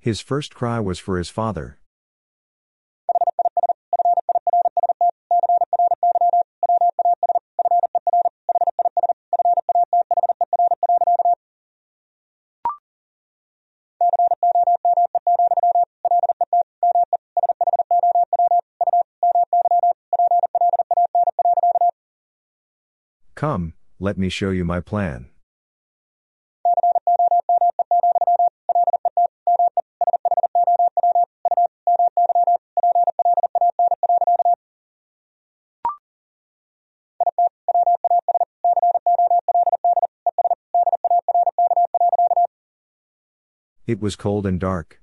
His first cry was for his father. Come, let me show you my plan. It was cold and dark.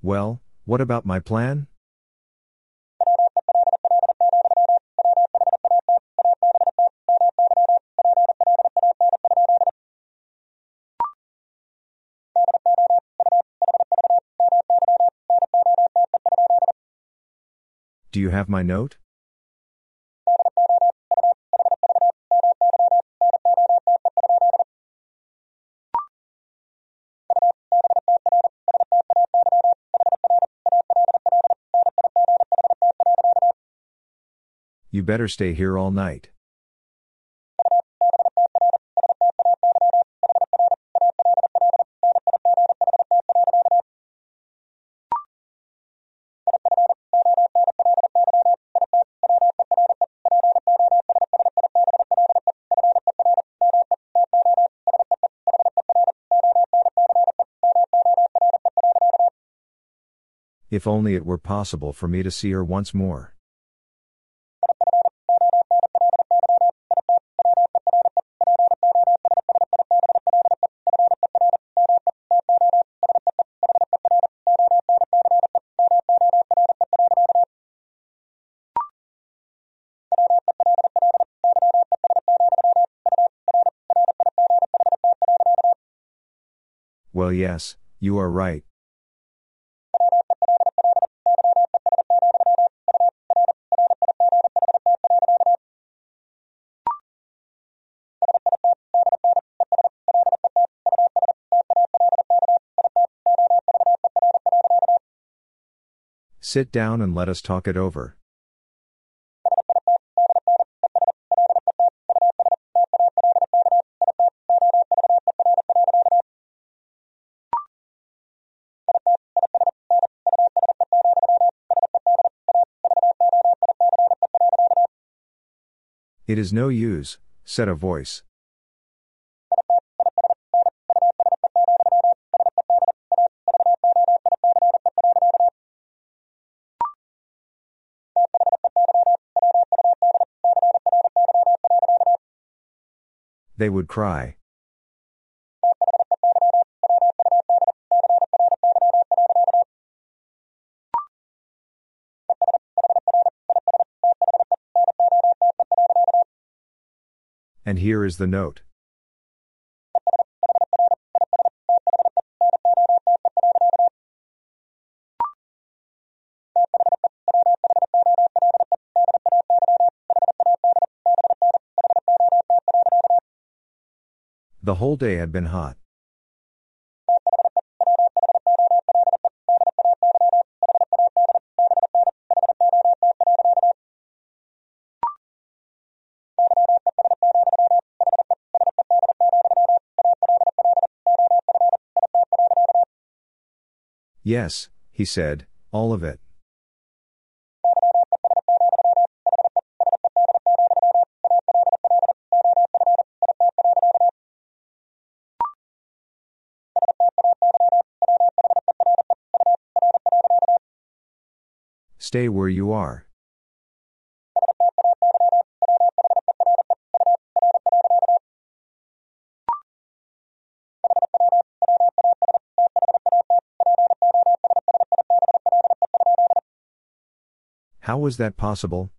Well, what about my plan? Have my note? You better stay here all night. If only it were possible for me to see her once more. Well, yes, you are right. Sit down and let us talk it over. It is no use, said a voice. They would cry. And here is the note. The whole day had been hot. Yes, he said, all of it. Stay where you are. How was that possible?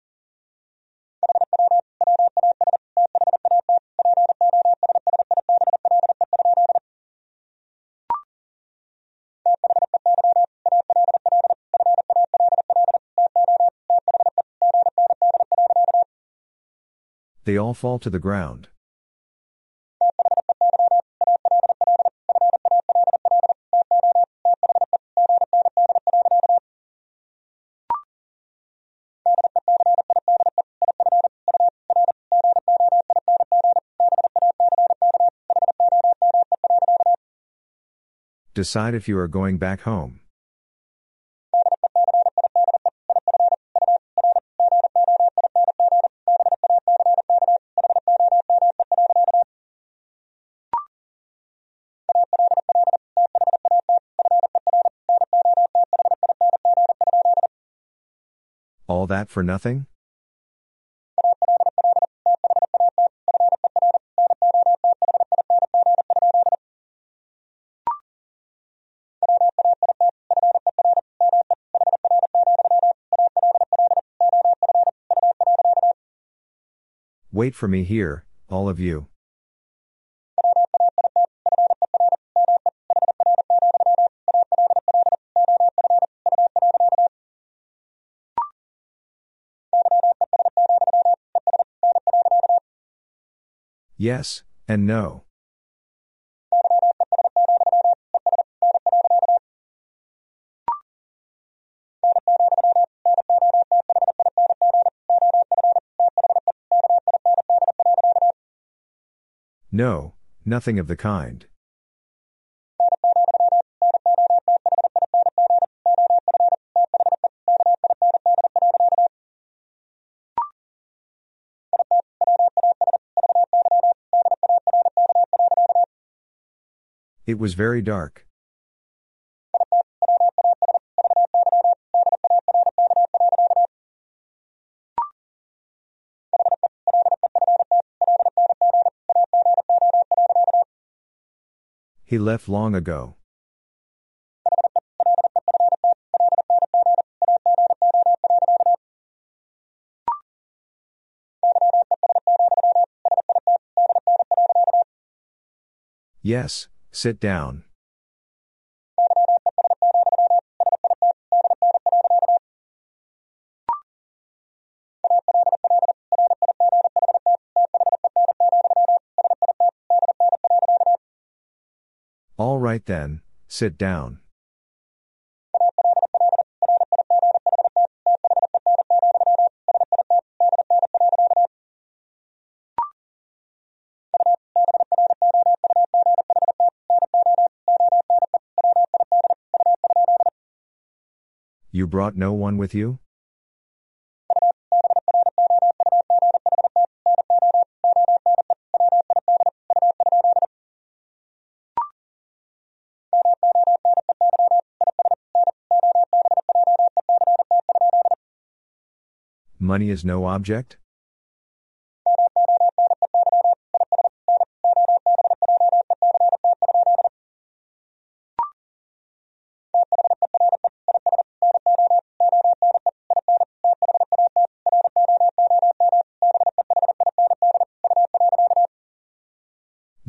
All fall to the ground. Decide if you are going back home. That for nothing? Wait for me here, all of you. Yes, and no. No, nothing of the kind. It was very dark. He left long ago. Yes, sit down. All right then, sit down. You brought no one with you? Money is no object?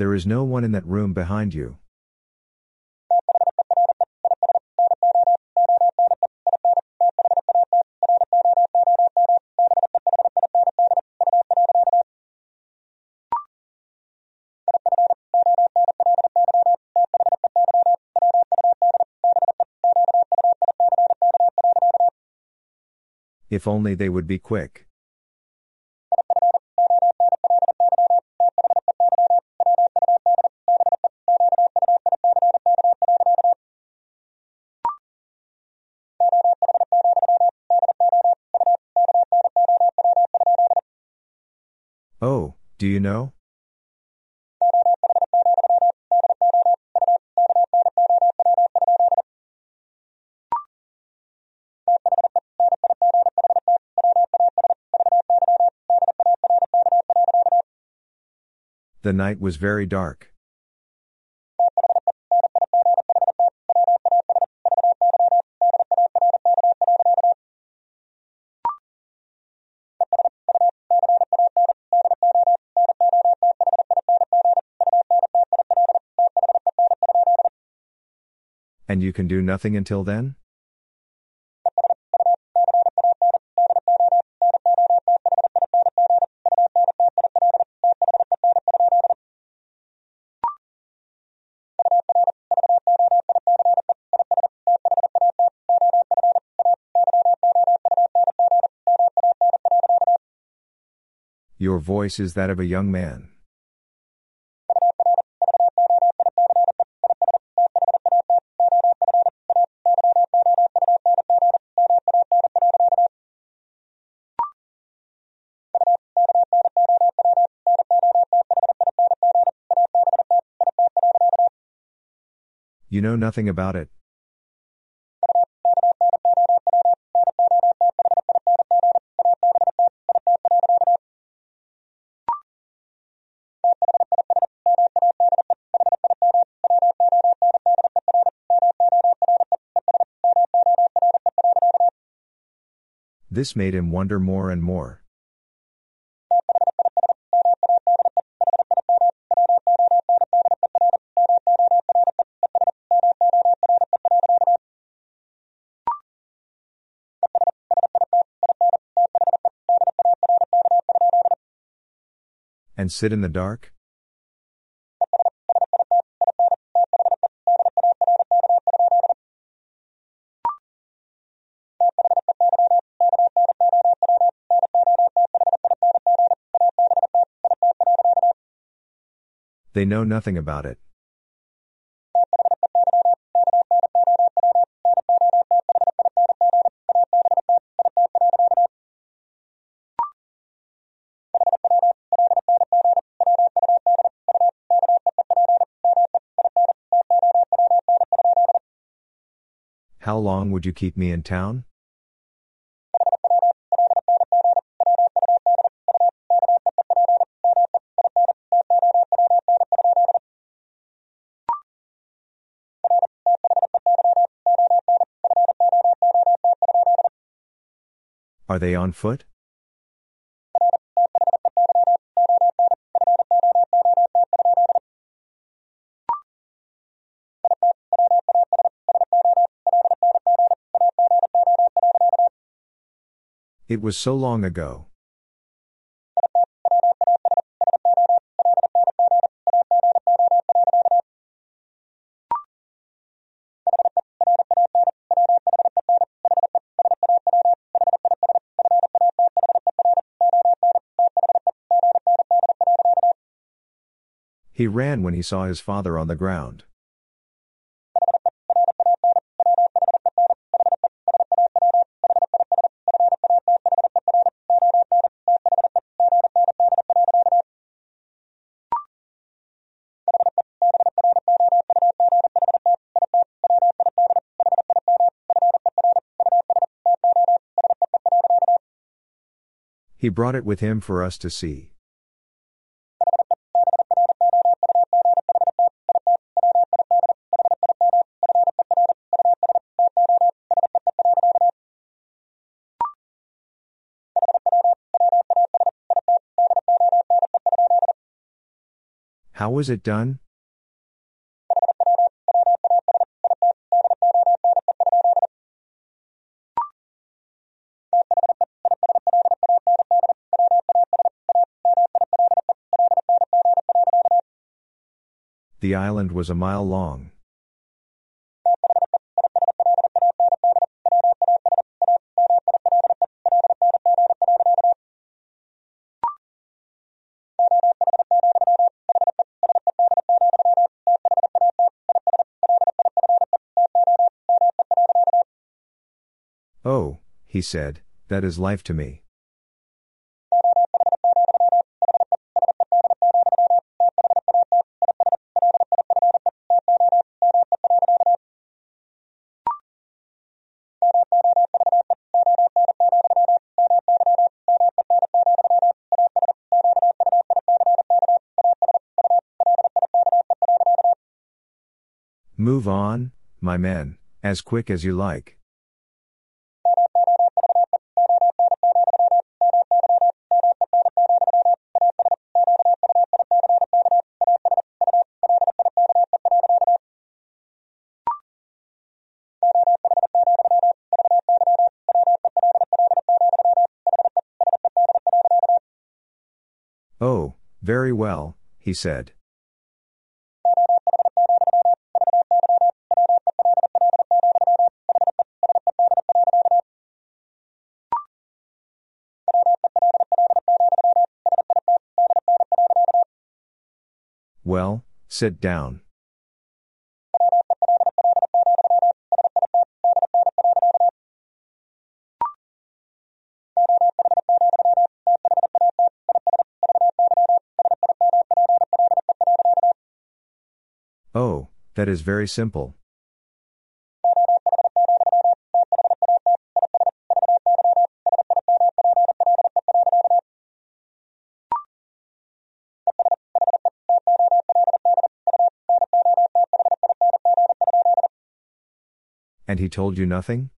There is no one in that room behind you. If only they would be quick. The night was very dark. And you can do nothing until then? Your voice is that of a young man. You know nothing about it? This made him wonder more and more. And sit in the dark? They know nothing about it. How long would you keep me in town? Are they on foot? It was so long ago. He ran when he saw his father on the ground. He brought it with him for us to see. How was it done? The island was a mile long. He said, that is life to me. Move on, my men, as quick as you like. he said. Well, sit down. That is very simple. And he told you nothing?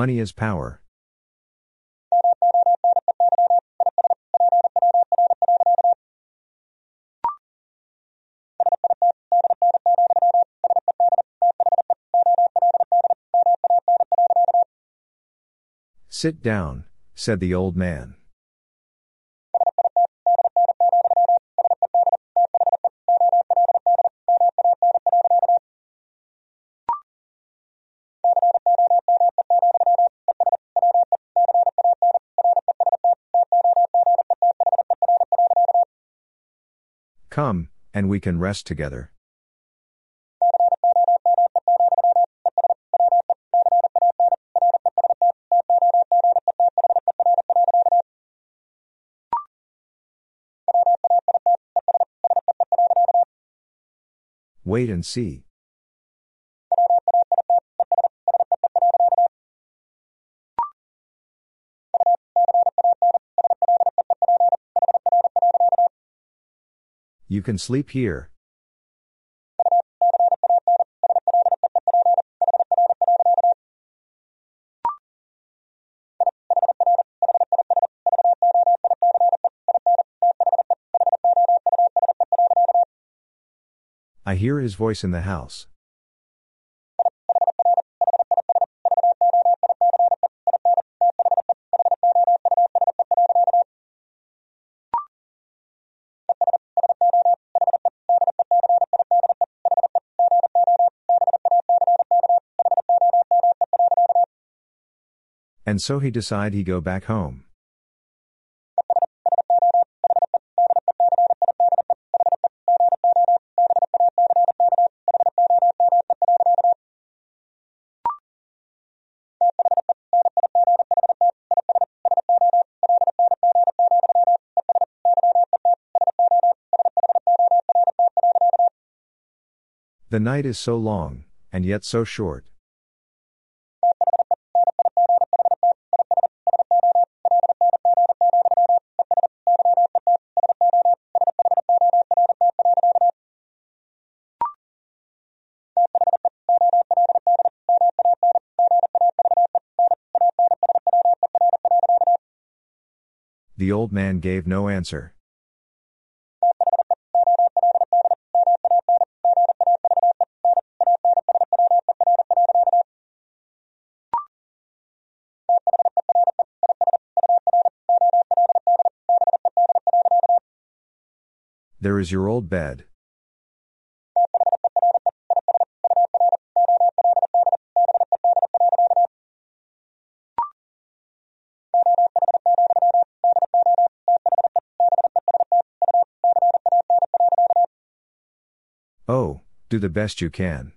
Money is power. Sit down, said the old man. Come, and we can rest together. Wait and see. You can sleep here. I hear his voice in the house. And so he decide he go back home. The night is so long, and yet so short. The old man gave no answer. There is your old bed. Do the best you can.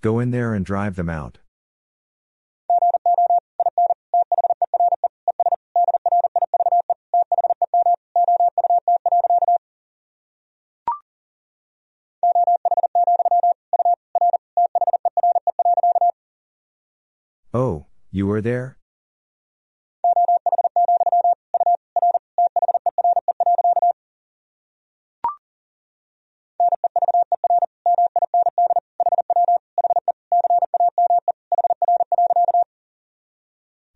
Go in there and drive them out. There?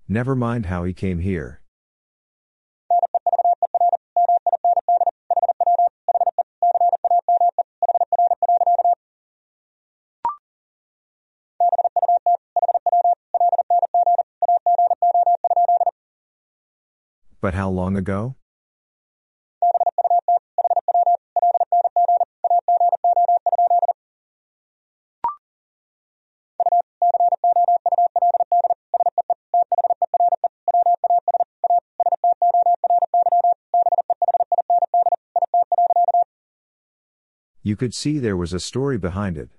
Never mind how he came here. But how long ago? You could see there was a story behind it.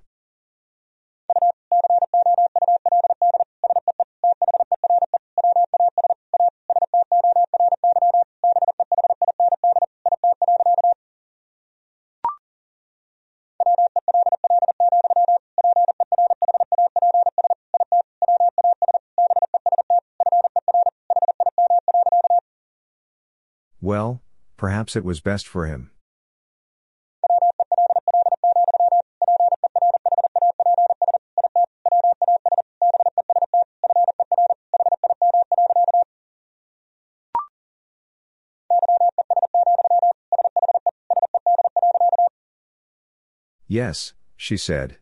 Perhaps it was best for him. Yes, she said.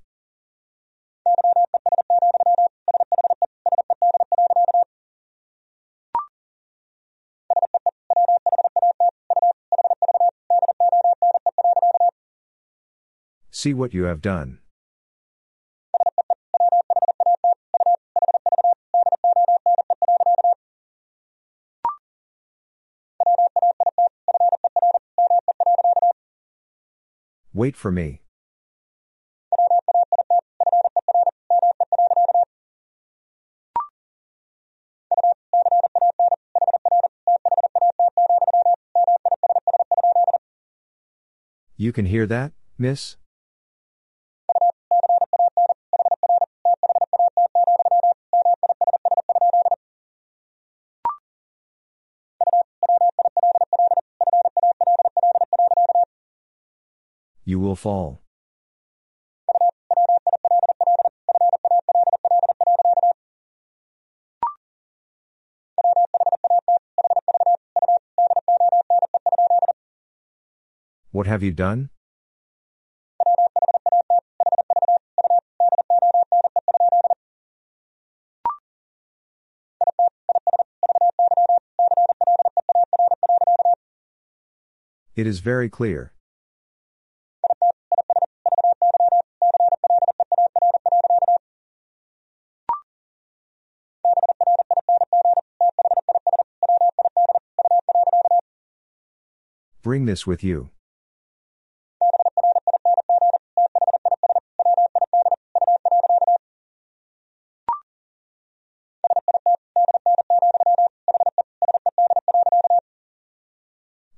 See what you have done. Wait for me. You can hear that, miss? Will fall. What have you done? It is very clear. Bring this with you.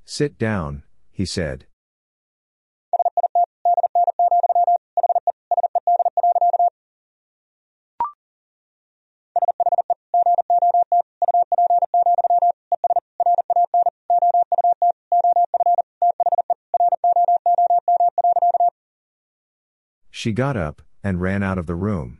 Sit down, he said. She got up and ran out of the room.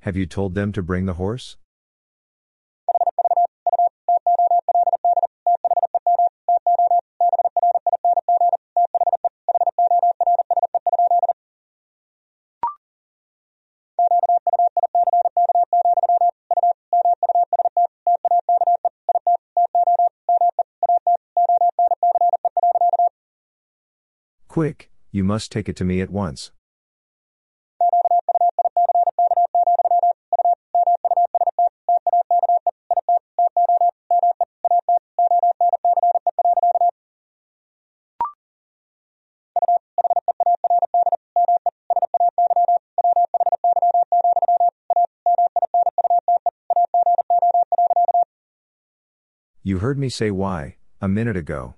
Have you told them to bring the horse? Quick, you must take it to me at once. You heard me say why, a minute ago.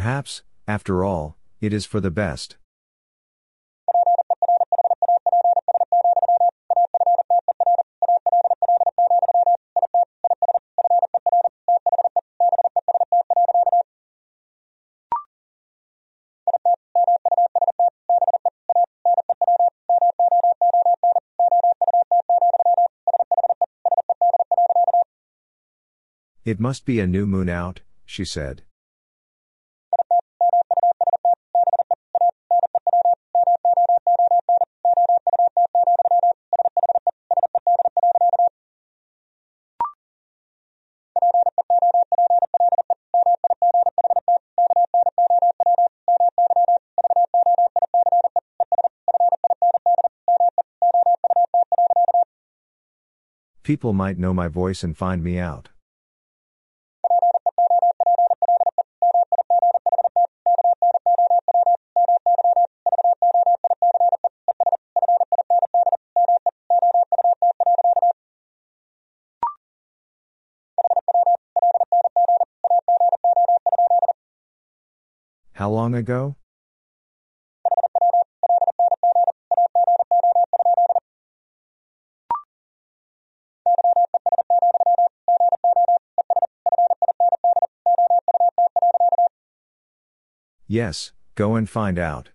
Perhaps, after all, it is for the best. It must be a new moon out, she said. People might know my voice and find me out. How long ago? Yes, go and find out.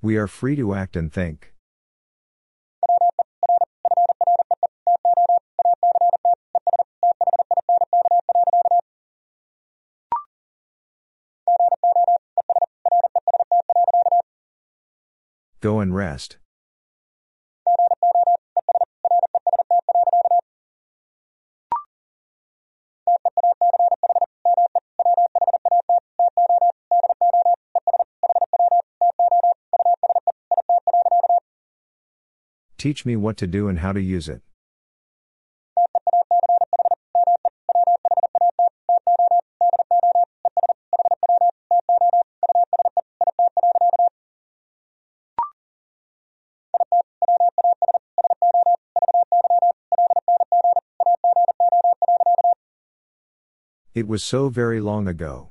We are free to act and think. Go and rest. Teach me what to do and how to use it. It was so very long ago.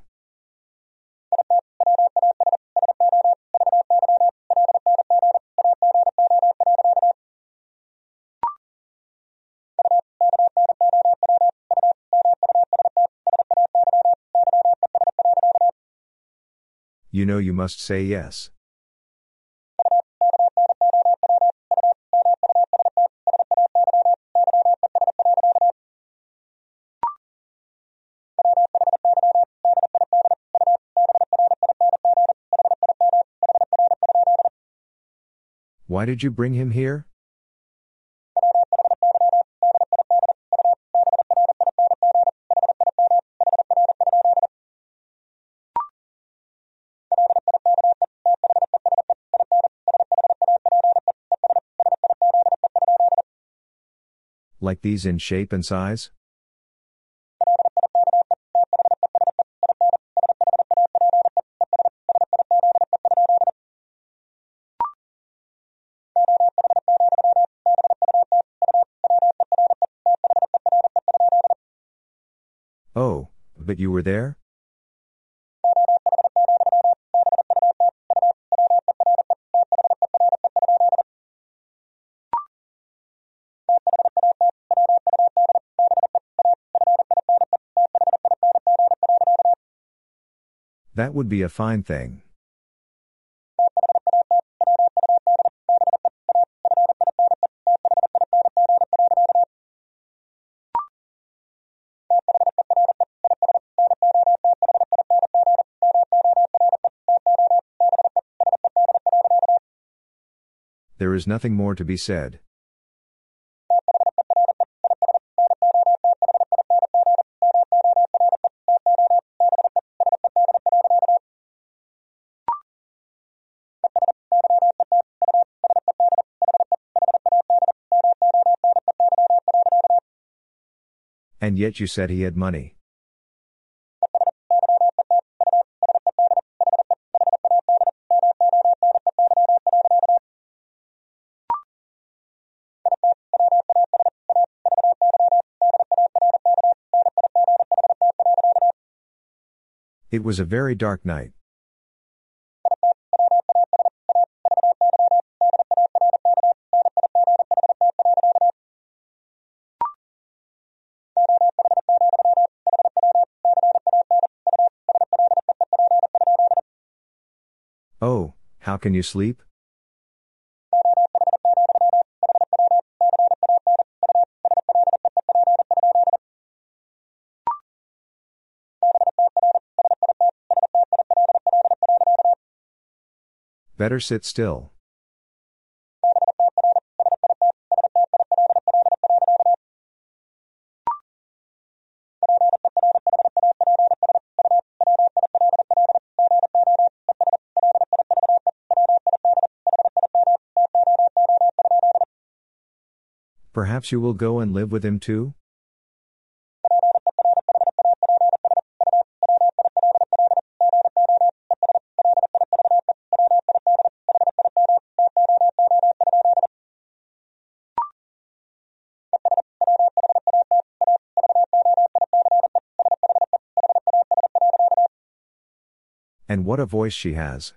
You know you must say yes. Why did you bring him here? Like these in shape and size? But you were there? That would be a fine thing. There is nothing more to be said. And yet you said he had money. It was a very dark night. Oh, how can you sleep? Better sit still. Perhaps you will go and live with him too? What a voice she has.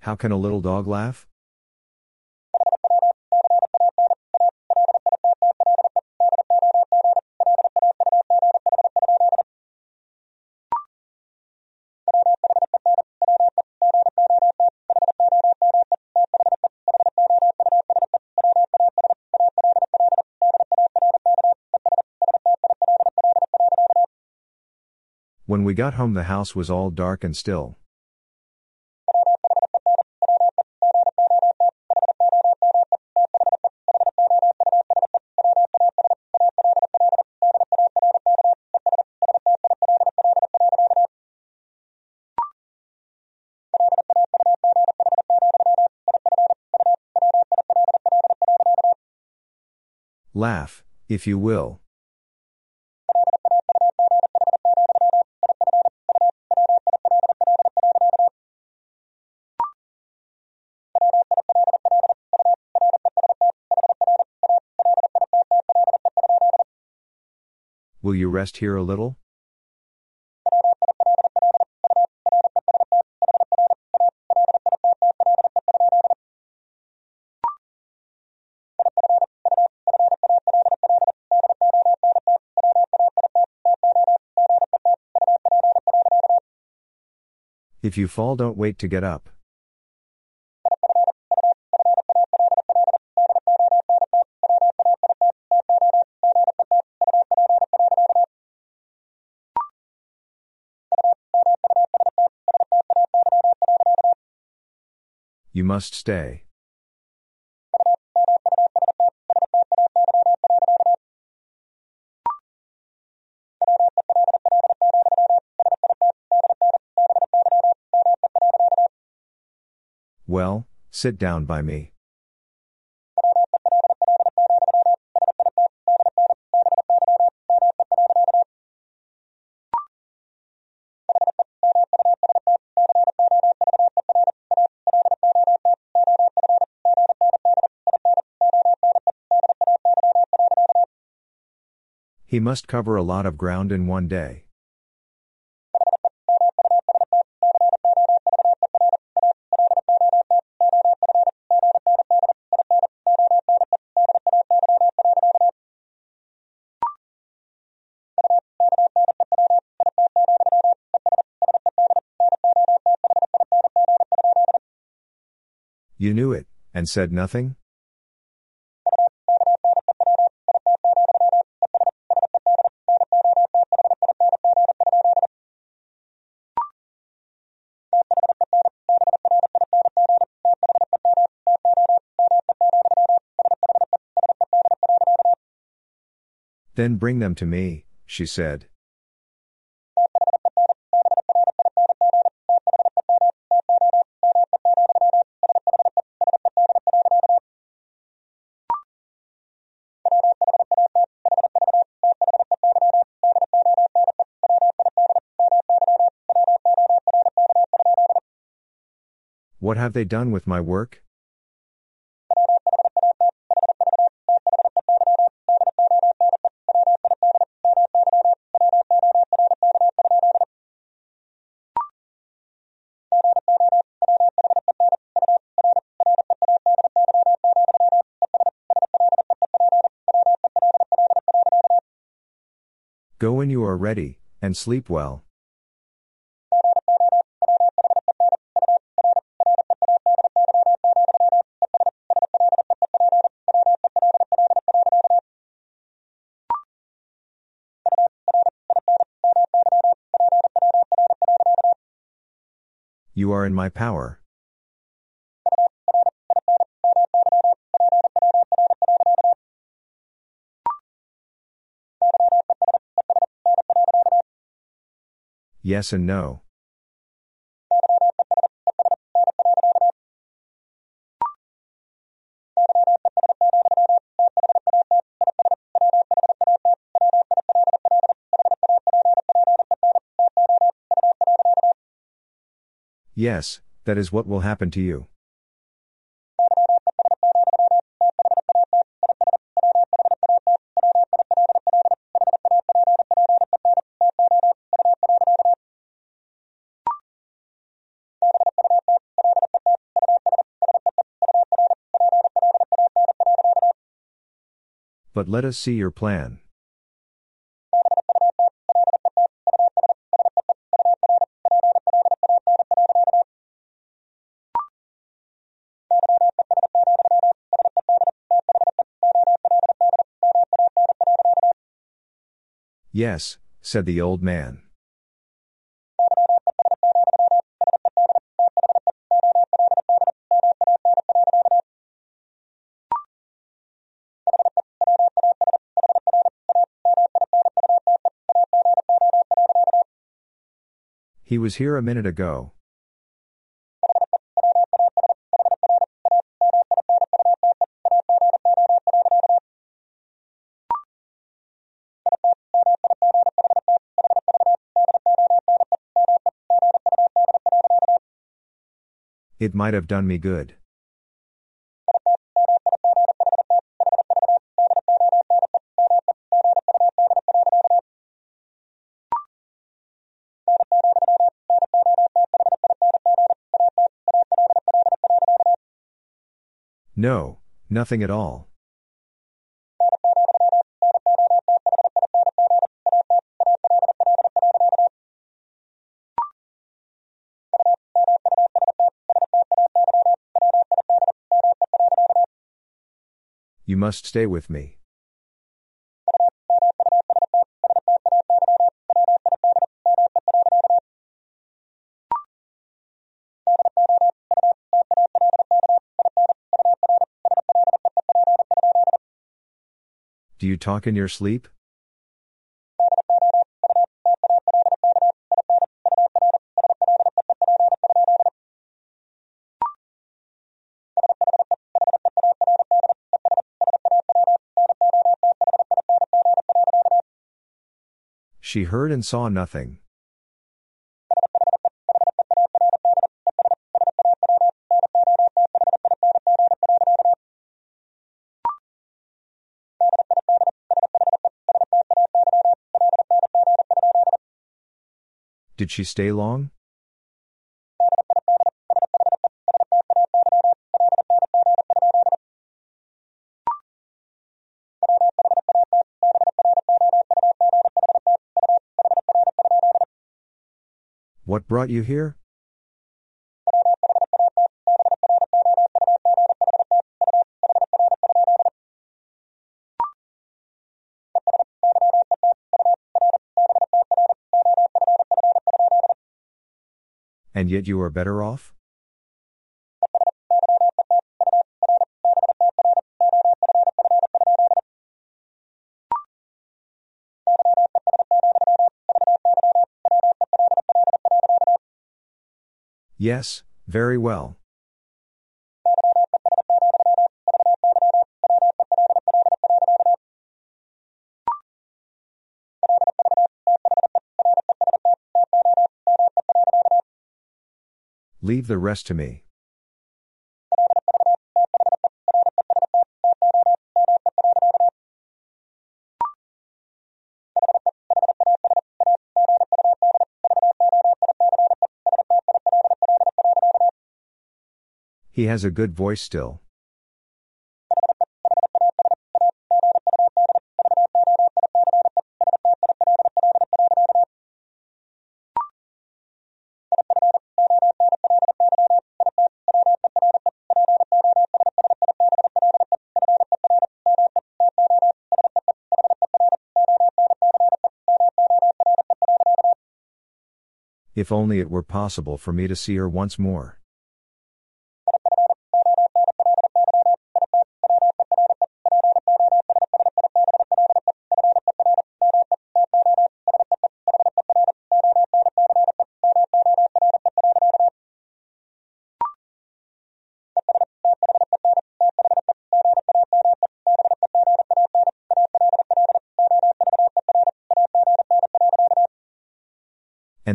How can a little dog laugh? Got home, the house was all dark and still. Laugh, if you will. Will you rest here a little? If you fall, don't wait to get up. Must stay. Well, sit down by me. He must cover a lot of ground in one day. You knew it, and said nothing? Then bring them to me, she said. What have they done with my work? And sleep well. You are in my power. Yes and no. Yes, that is what will happen to you. But let us see your plan. Yes, said the old man. He was here a minute ago. It might have done me good. No, nothing at all. You must stay with me. You talk in your sleep? She heard and saw nothing. Did she stay long? What brought you here? And yet you are better off? Yes, very well. Leave the rest to me. He has a good voice still. If only it were possible for me to see her once more.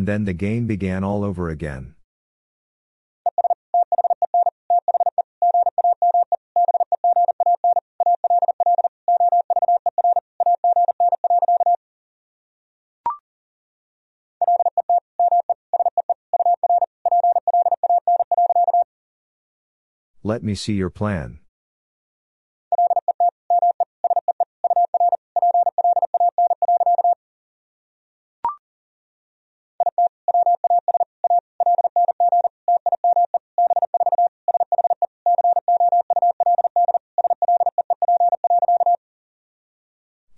And then the game began all over again. Let me see your plan.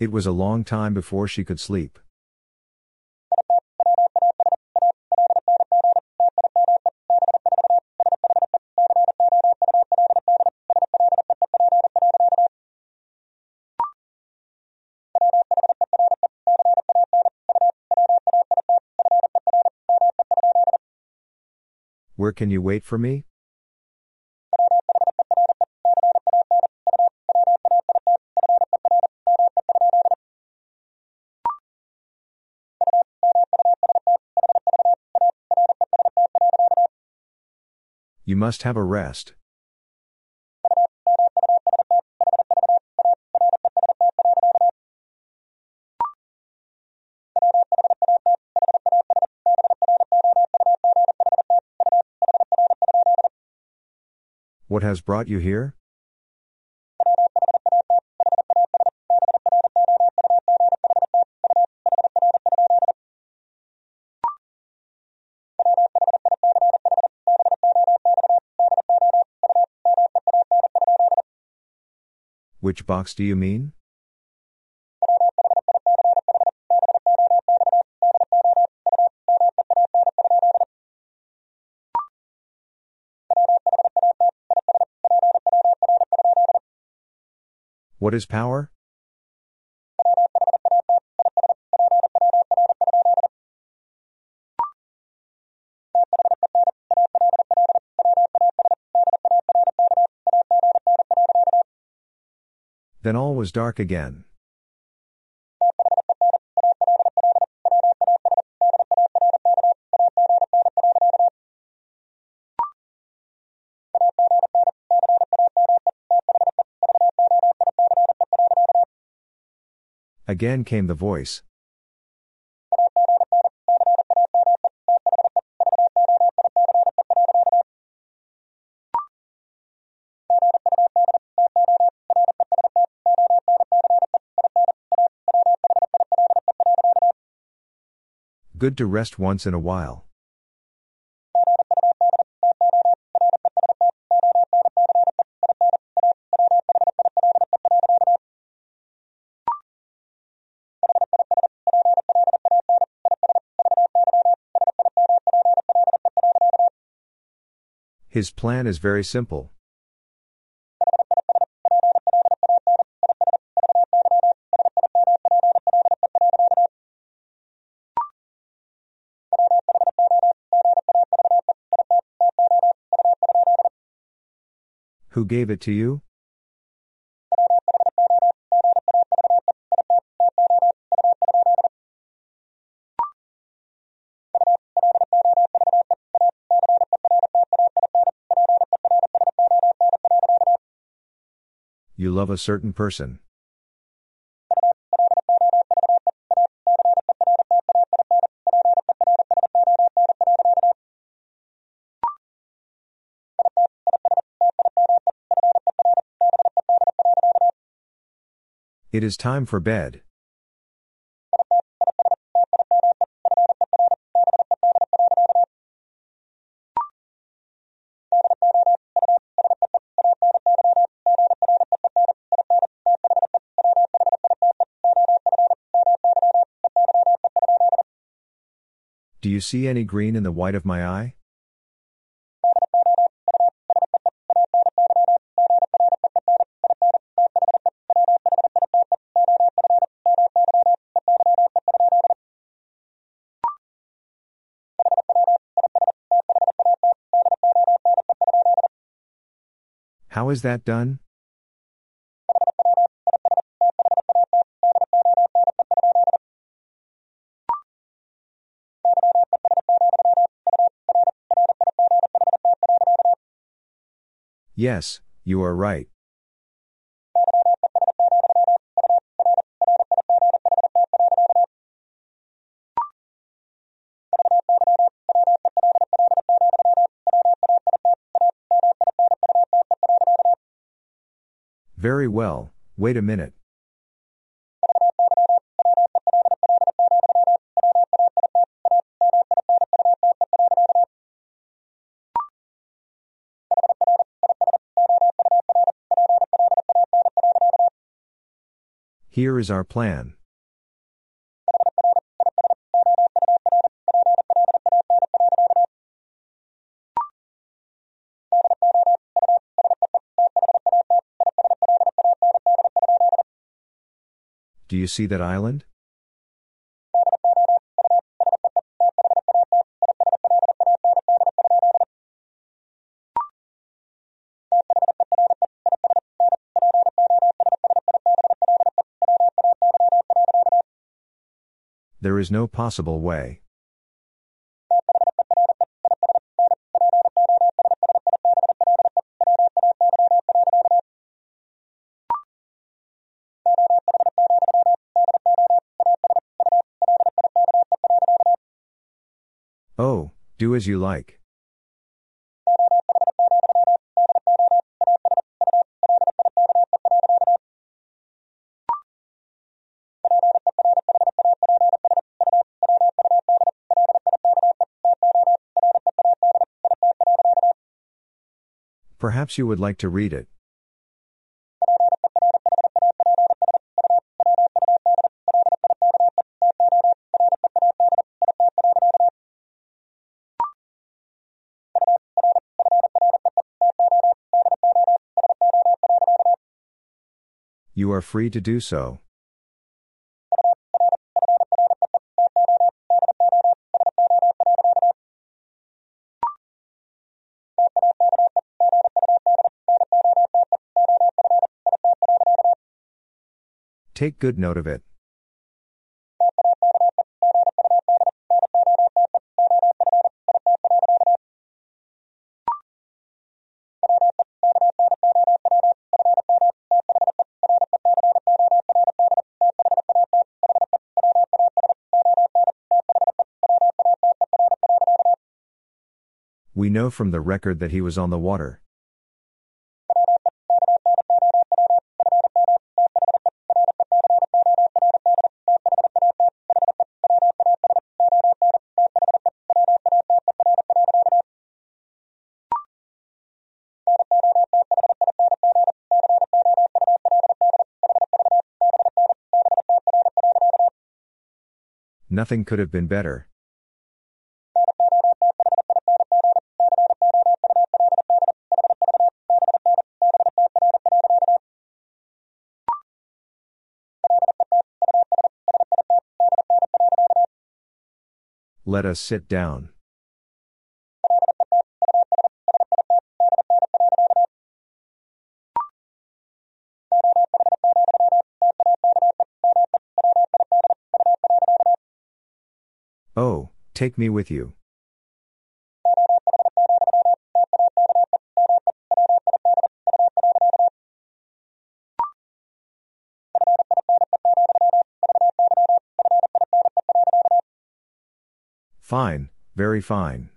It was a long time before she could sleep. Where can you wait for me? Must have a rest. What has brought you here? Which box do you mean? What is power? Then all was dark again. Again came the voice. Good to rest once in a while. His plan is very simple. Who gave it to you? You love a certain person. It is time for bed. Do you see any green in the white of my eye? Is that done? Yes, you are right. Well, wait a minute. Here is our plan. Do you see that island? There is no possible way. Do as you like. Perhaps you would like to read it. Are free to do so. Take good note of it. Know from the record that he was on the water. Nothing could have been better. Let us sit down. Oh, take me with you. Fine, very fine.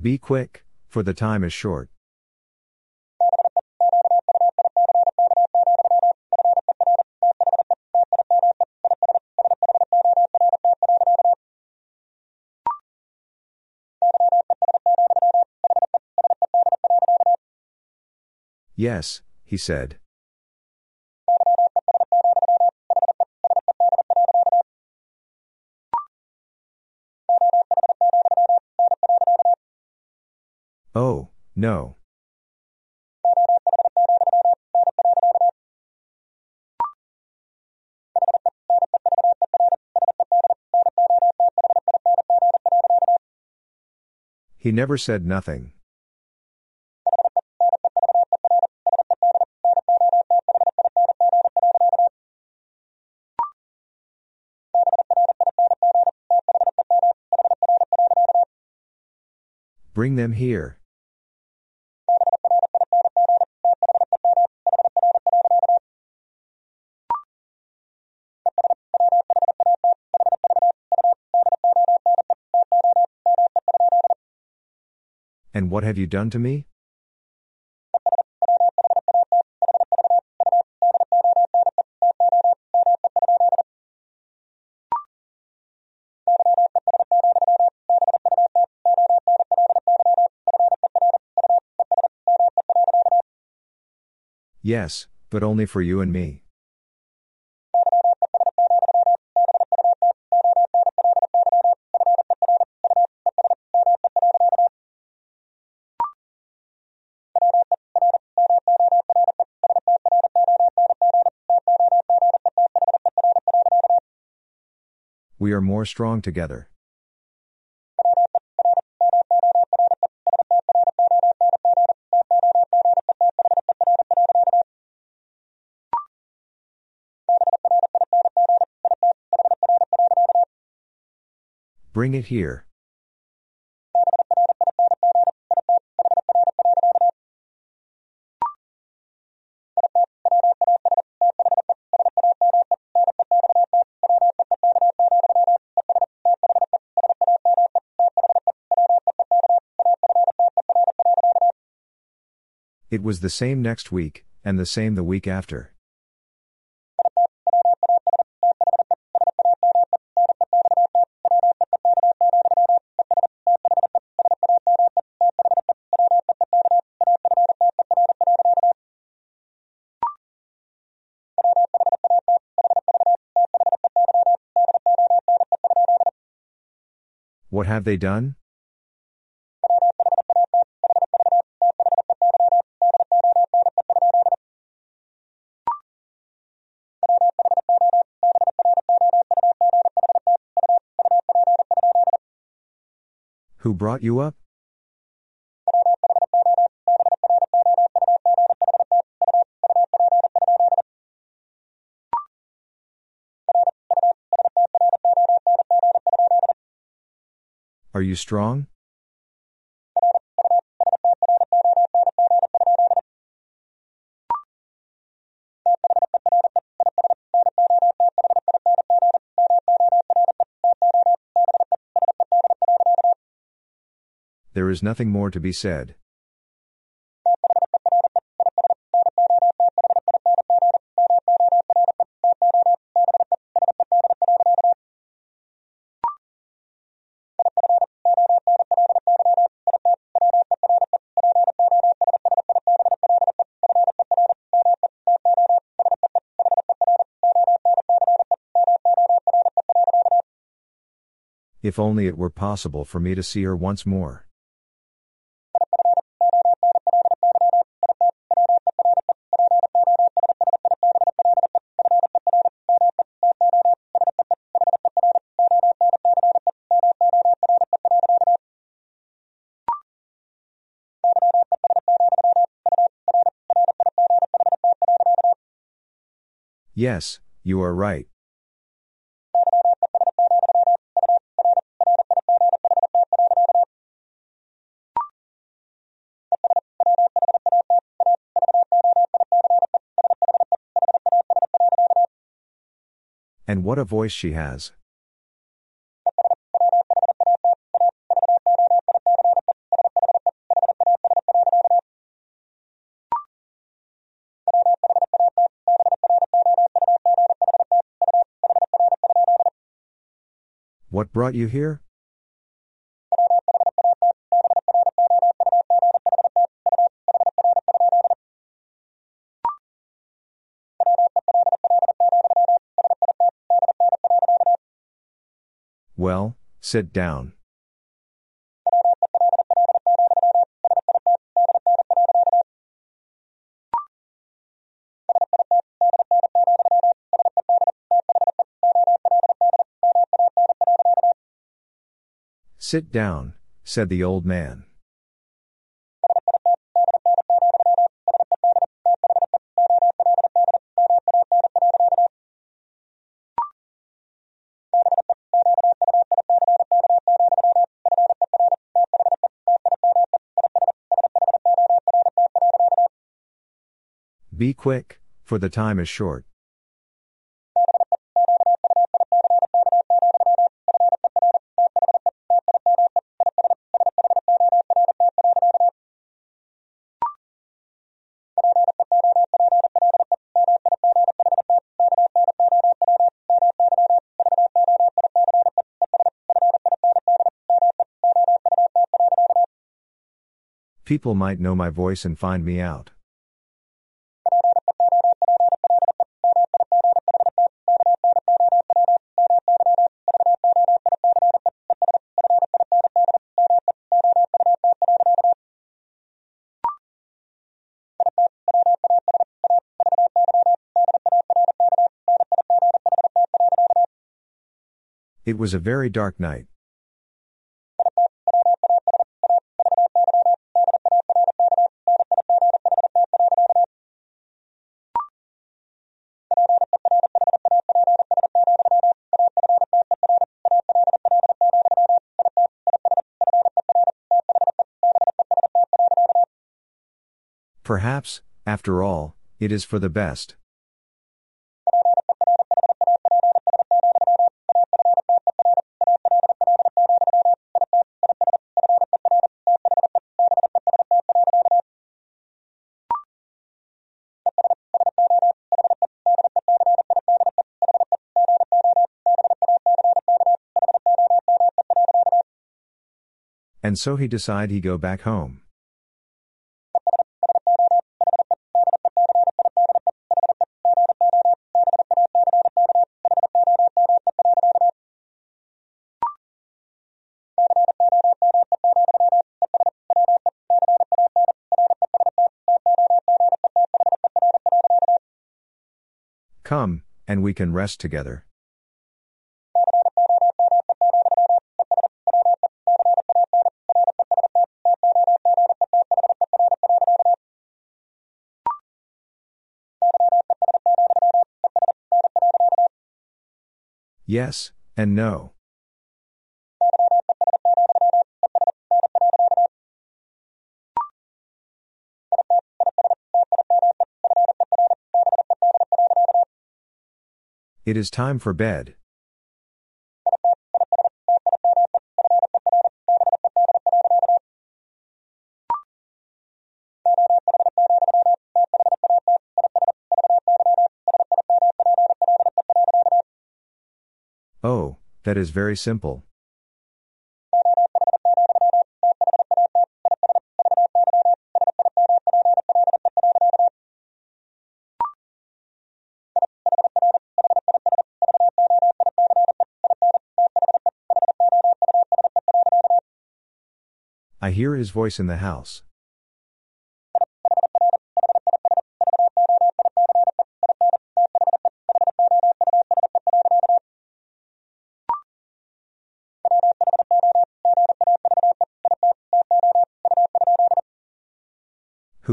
Be quick, for the time is short. Yes, he said. Oh, no. He never said nothing. Bring them here. And what have you done to me? Yes, but only for you and me. We are more strong together. Bring it here. It was the same next week, and the same the week after. What have they done? Who brought you up? You strong? There is nothing more to be said. If only it were possible for me to see her once more. Yes, you are right. What a voice she has. What brought you here? Sit down. Sit down, said the old man. Be quick, for the time is short. People might know my voice and find me out. It was a very dark night. Perhaps, after all, it is for the best. And so he decide he go back home. Come, and we can rest together. Yes, and no. It is time for bed. That is very simple. I hear his voice in the house.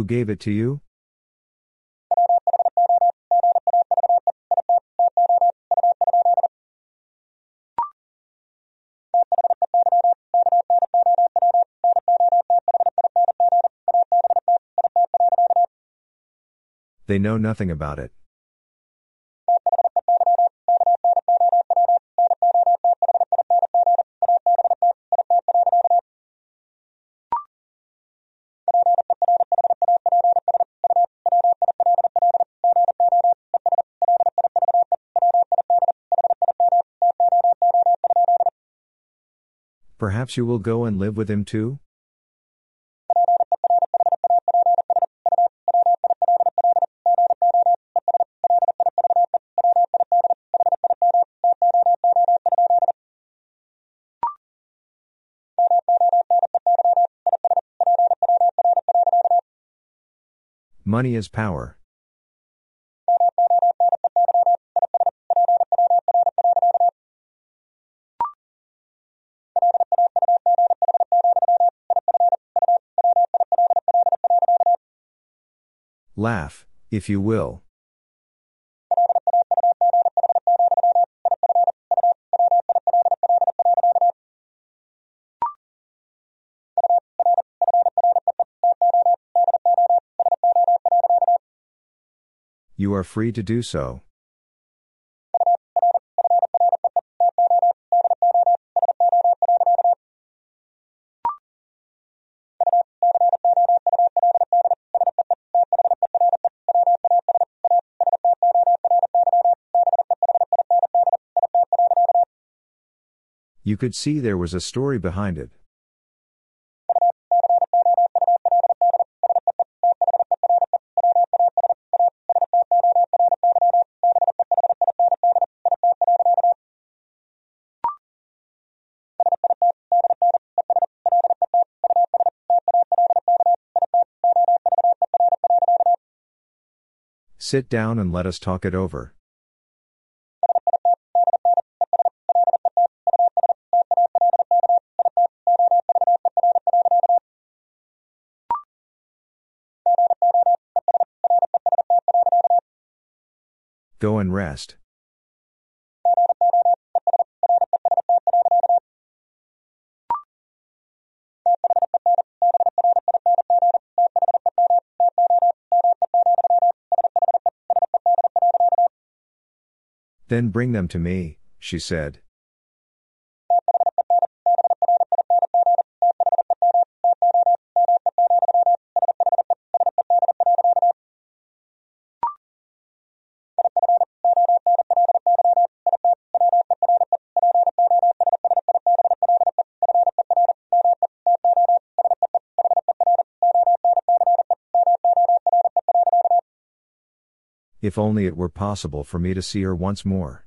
Who gave it to you? They know nothing about it. Perhaps you will go and live with him too? Money is power. Laugh, if you will. You are free to do so. You could see there was a story behind it. Sit down and let us talk it over. Go and rest. Then bring them to me, she said. If only it were possible for me to see her once more.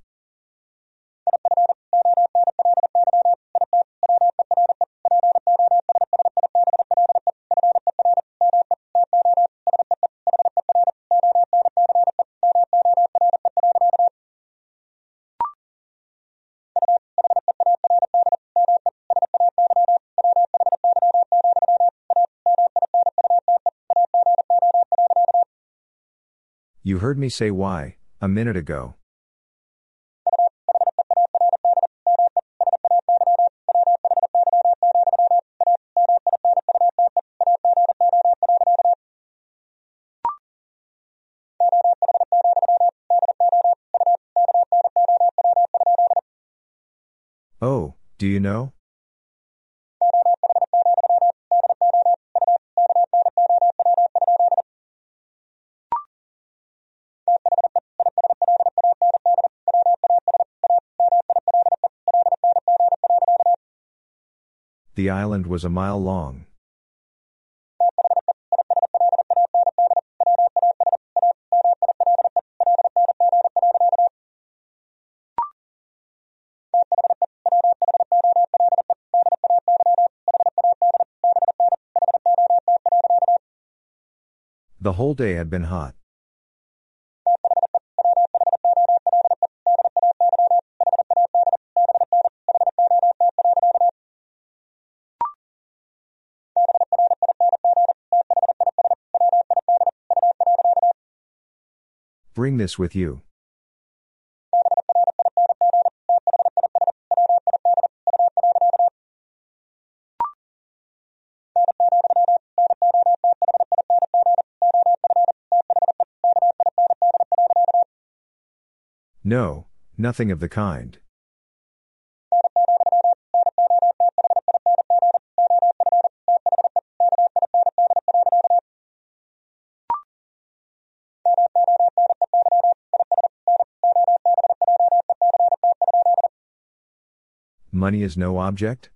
Heard me say why, a minute ago. Oh, do you know? The island was a mile long. The whole day had been hot. This with you. No, nothing of the kind. money is no object?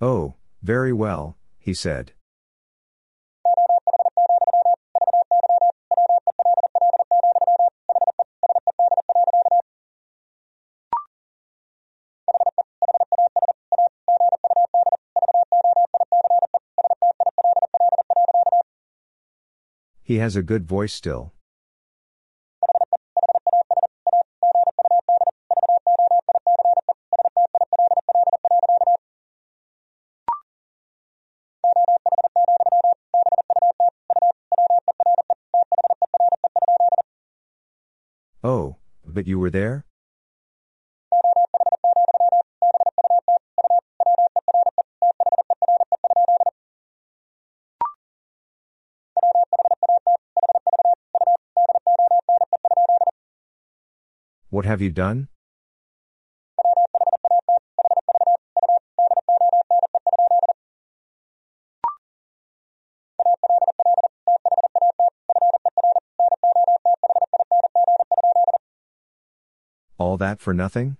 Oh, very well, he said. He has a good voice still. Oh, but you were there? What have you done? All that for nothing?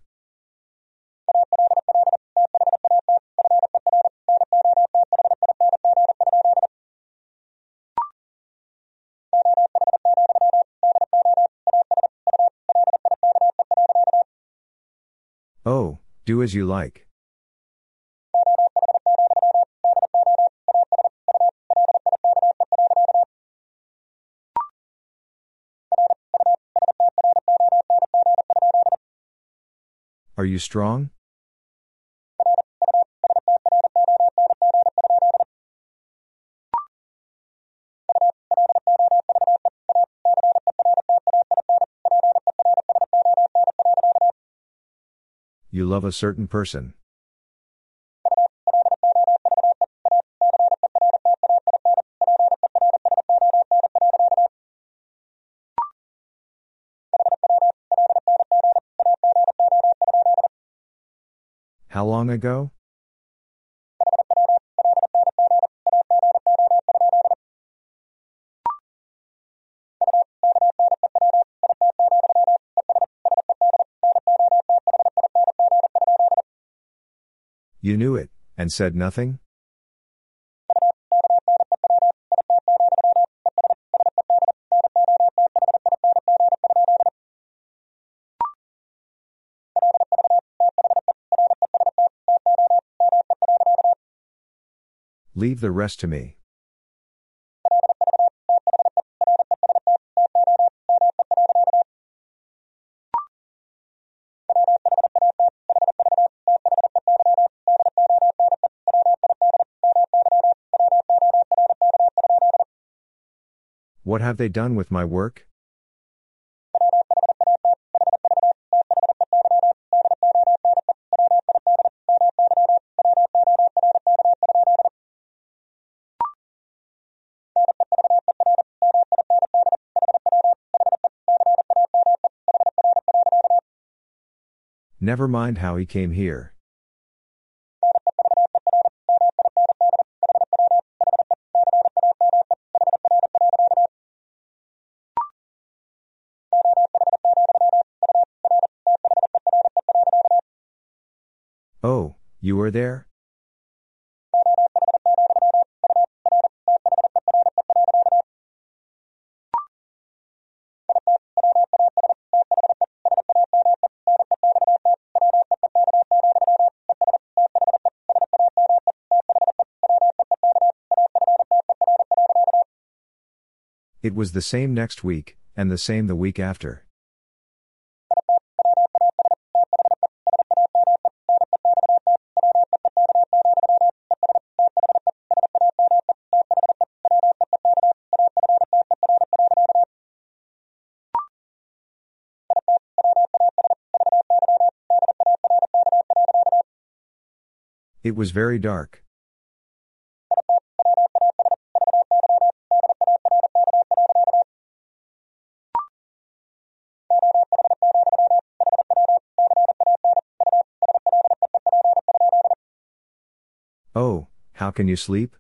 Do as you like. Are you strong? You love a certain person. How long ago? You knew it, and said nothing? Leave the rest to me. What have they done with my work? Never mind how he came here. Were there? It was the same next week, and the same the week after. It was very dark. Oh, how can you sleep?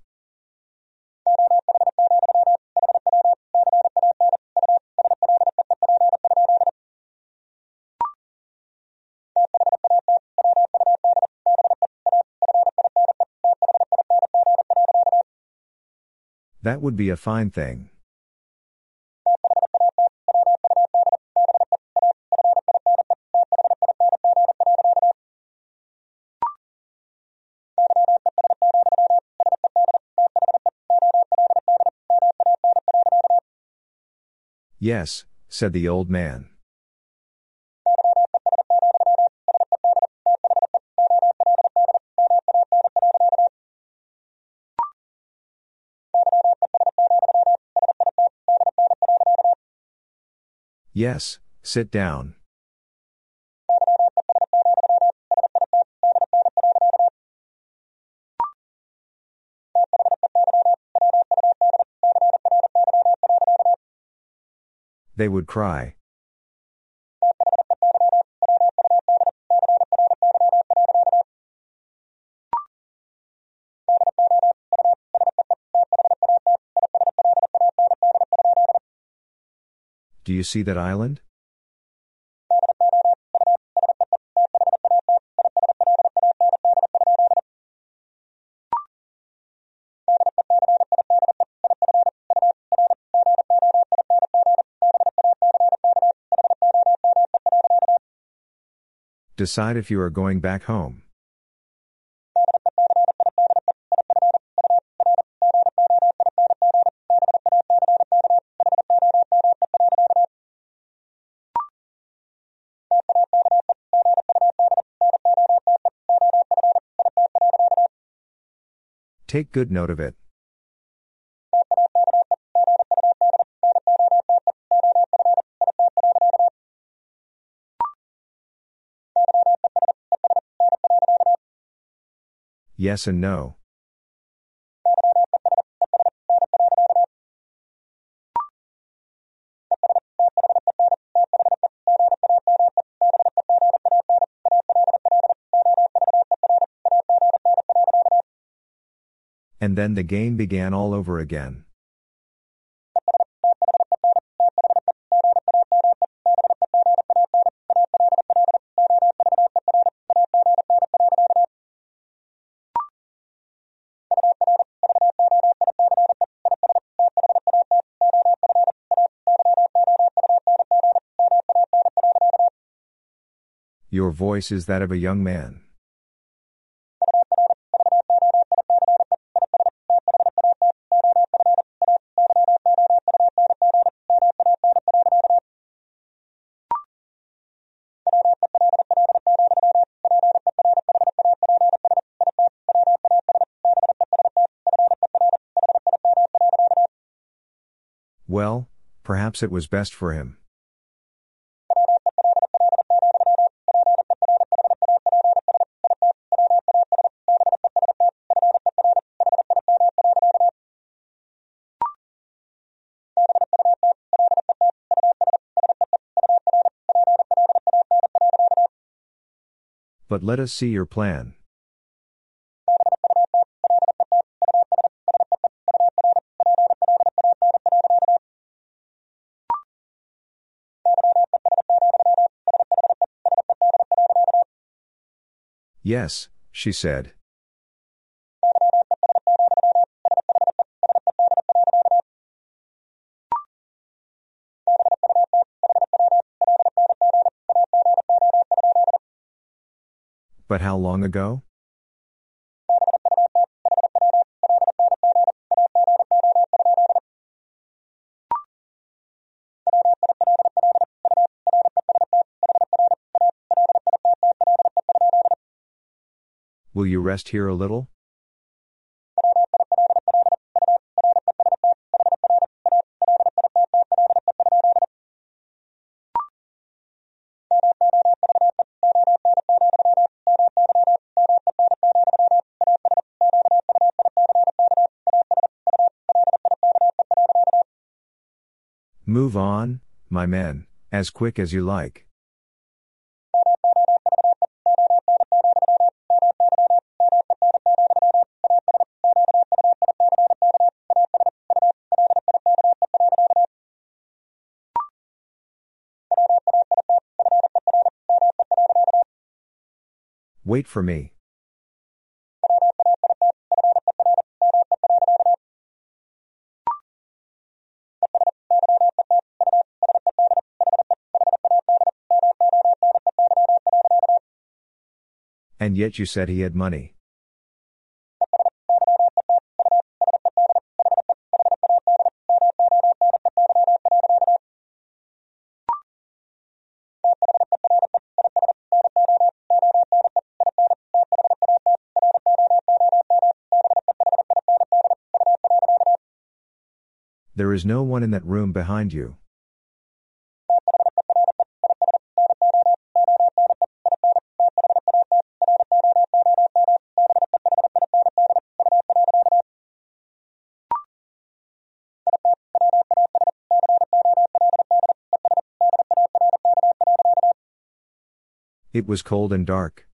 That would be a fine thing. Yes, said the old man. Yes, sit down. They would cry. Do you see that island? Decide if you are going back home. Take good note of it. Yes and no. And then the game began all over again. Your voice is that of a young man. Perhaps it was best for him. But let us see your plan. Yes, she said. But how long ago? Will you rest here a little? Move on, my men, as quick as you like. Wait for me. And yet you said he had money. There is no one in that room behind you. It was cold and dark.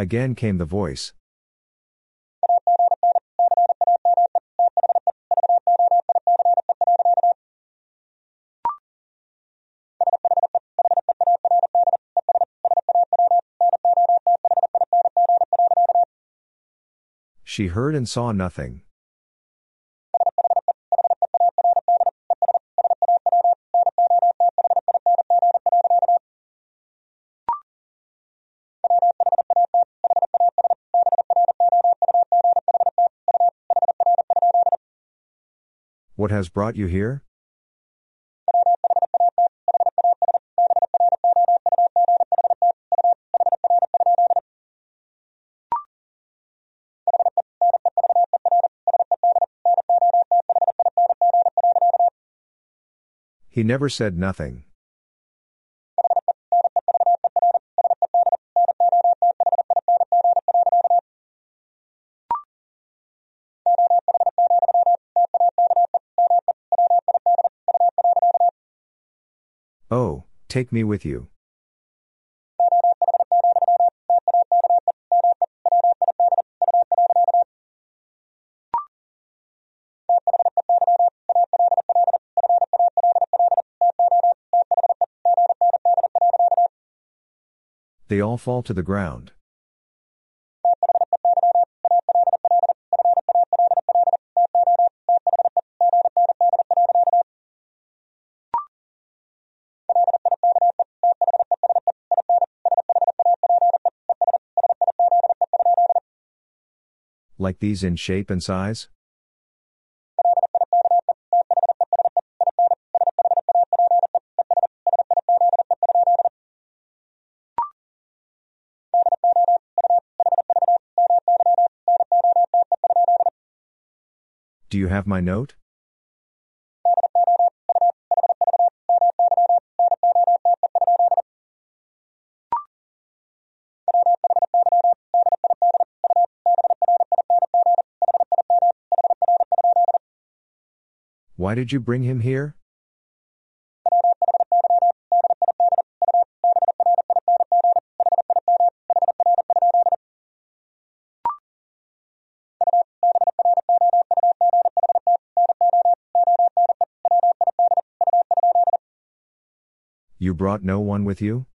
Again came the voice. She heard and saw nothing. What has brought you here? He never said nothing. Oh, take me with you. They all fall to the ground. Like these in shape and size? Do you have my note? Why did you bring him here? You brought no one with you?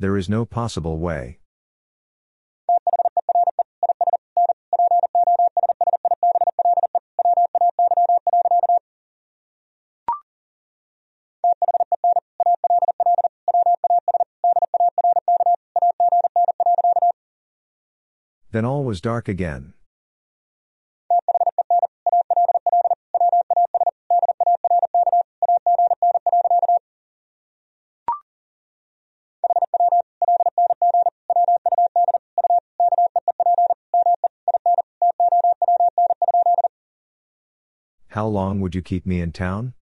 There is no possible way. Then all was dark again. Long would you keep me in town?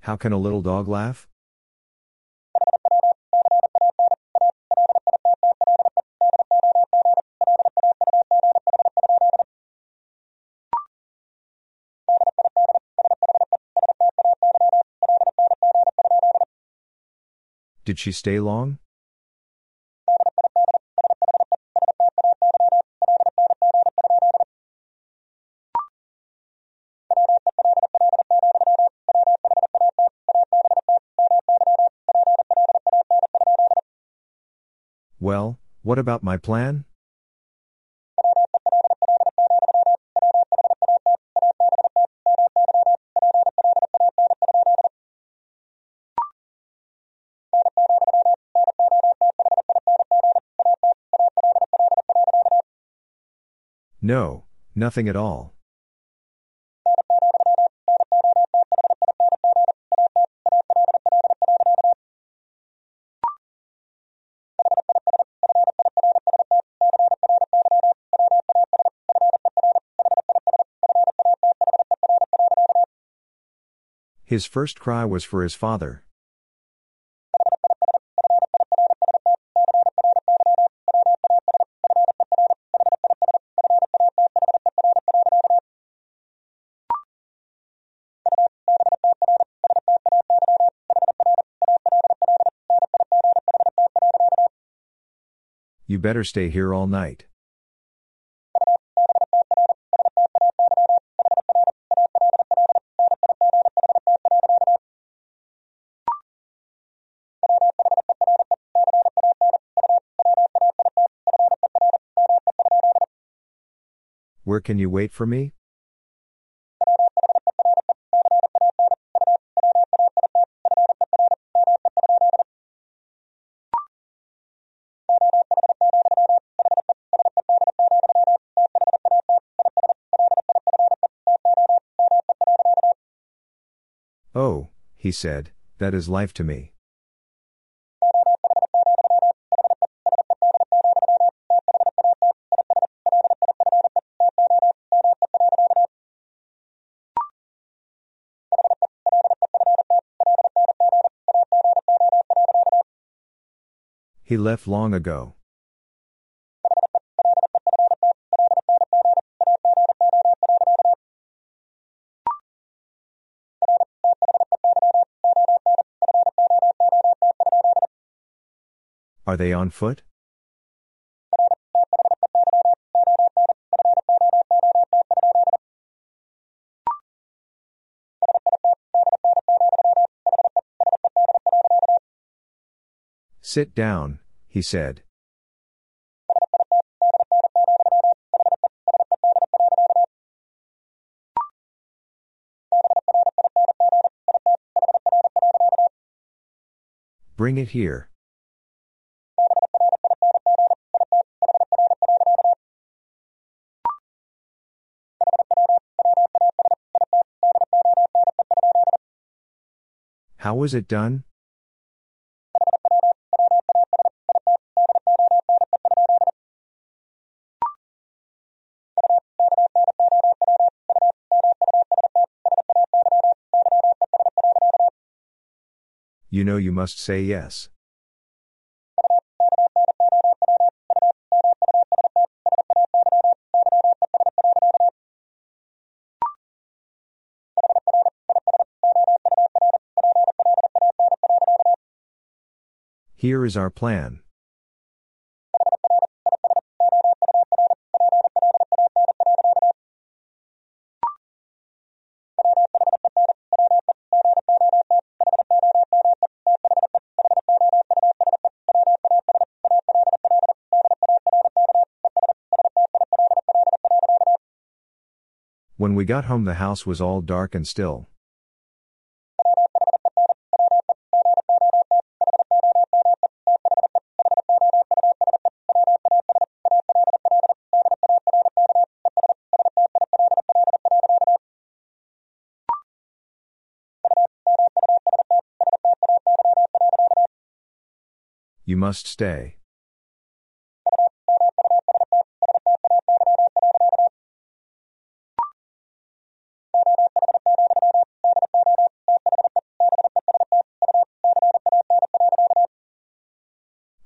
How can a little dog laugh? Did she stay long? Well, what about my plan? No, nothing at all. His first cry was for his father. You better stay here all night. Where can you wait for me? He said, that is life to me. He left long ago. Are they on foot? Sit down, he said. Bring it here. Was it done? You know you must say yes. Here is our plan. When we got home, the house was all dark and still. Must stay.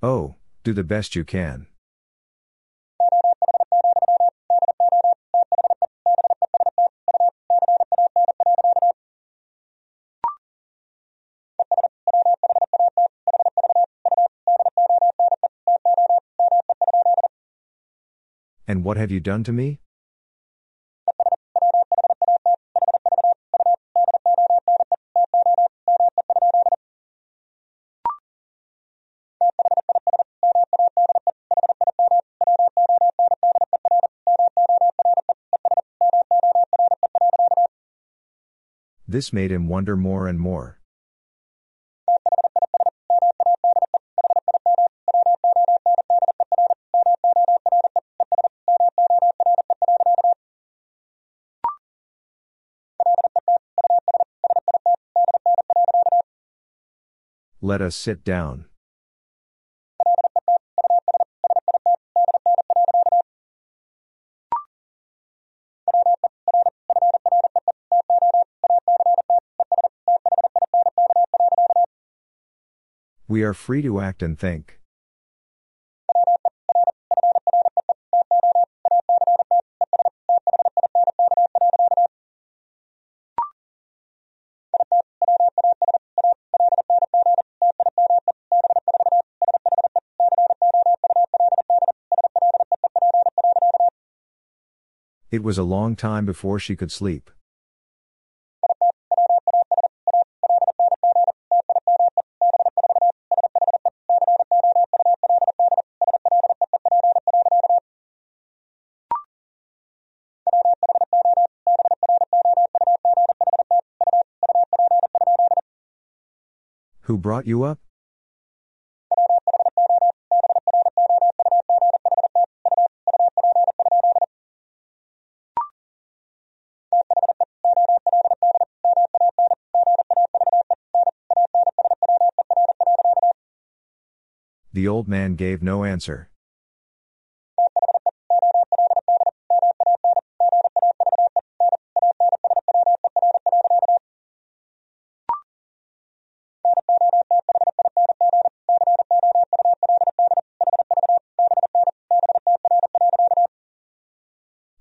Oh, do the best you can. And what have you done to me? This made him wonder more and more. Let us sit down. We are free to act and think. It was a long time before she could sleep. Who brought you up? The old man gave no answer.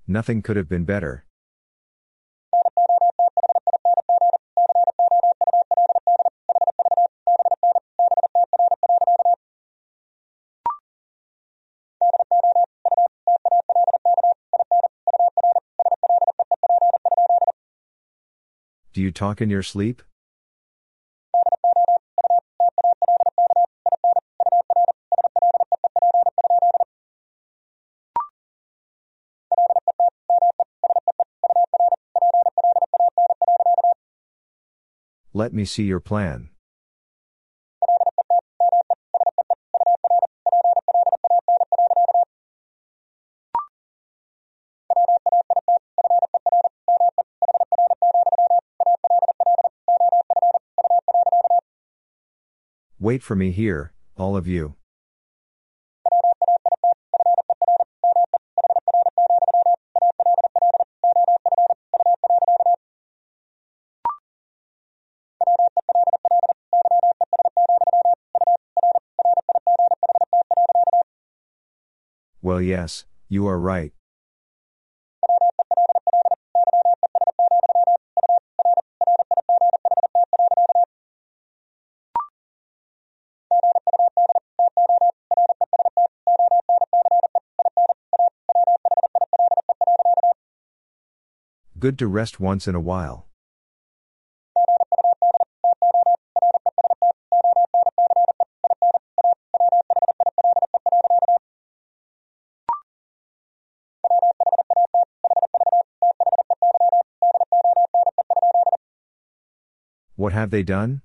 Nothing could have been better. Do you talk in your sleep? Let me see your plan. Wait for me here, all of you. Well, yes, you are right. Good to rest once in a while. What have they done?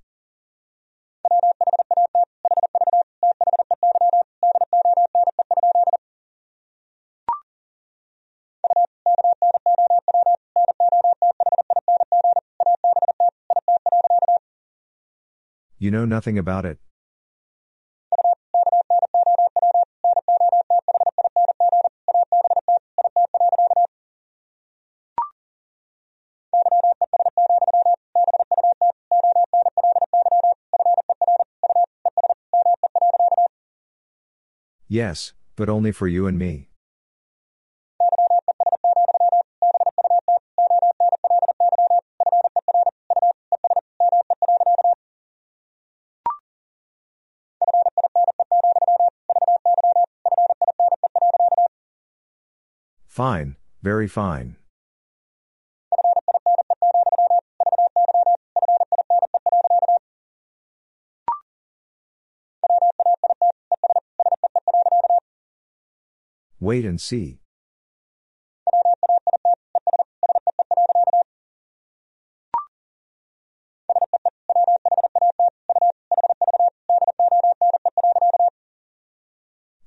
You know nothing about it. Yes, but only for you and me. Fine, very fine. Wait and see.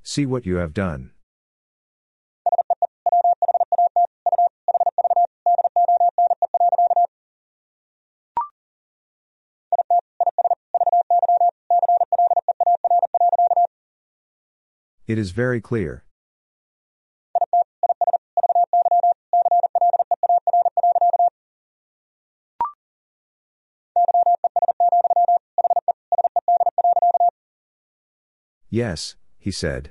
See what you have done. It is very clear. Yes, he said.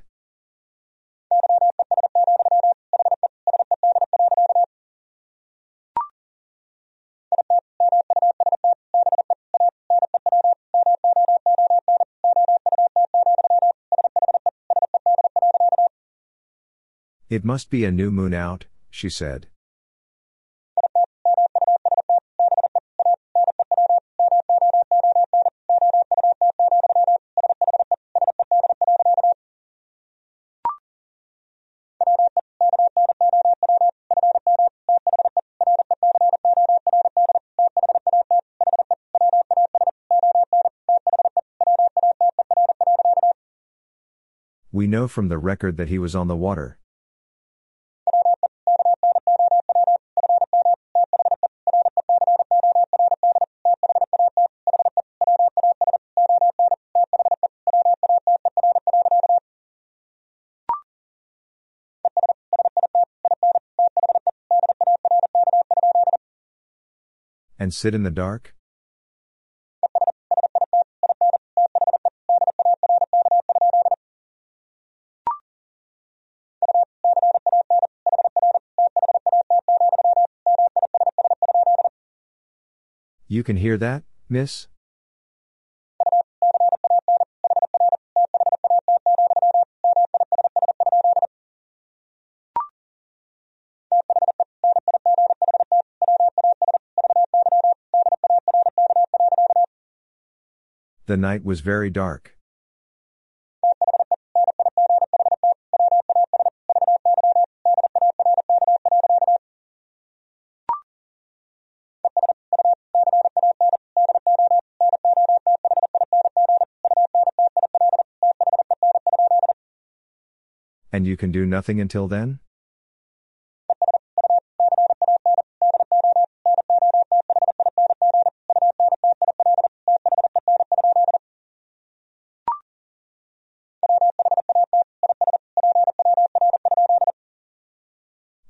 It must be a new moon out, she said. We know from the record that he was on the water. And sit in the dark? You can hear that, miss? The night was very dark. And you can do nothing until then?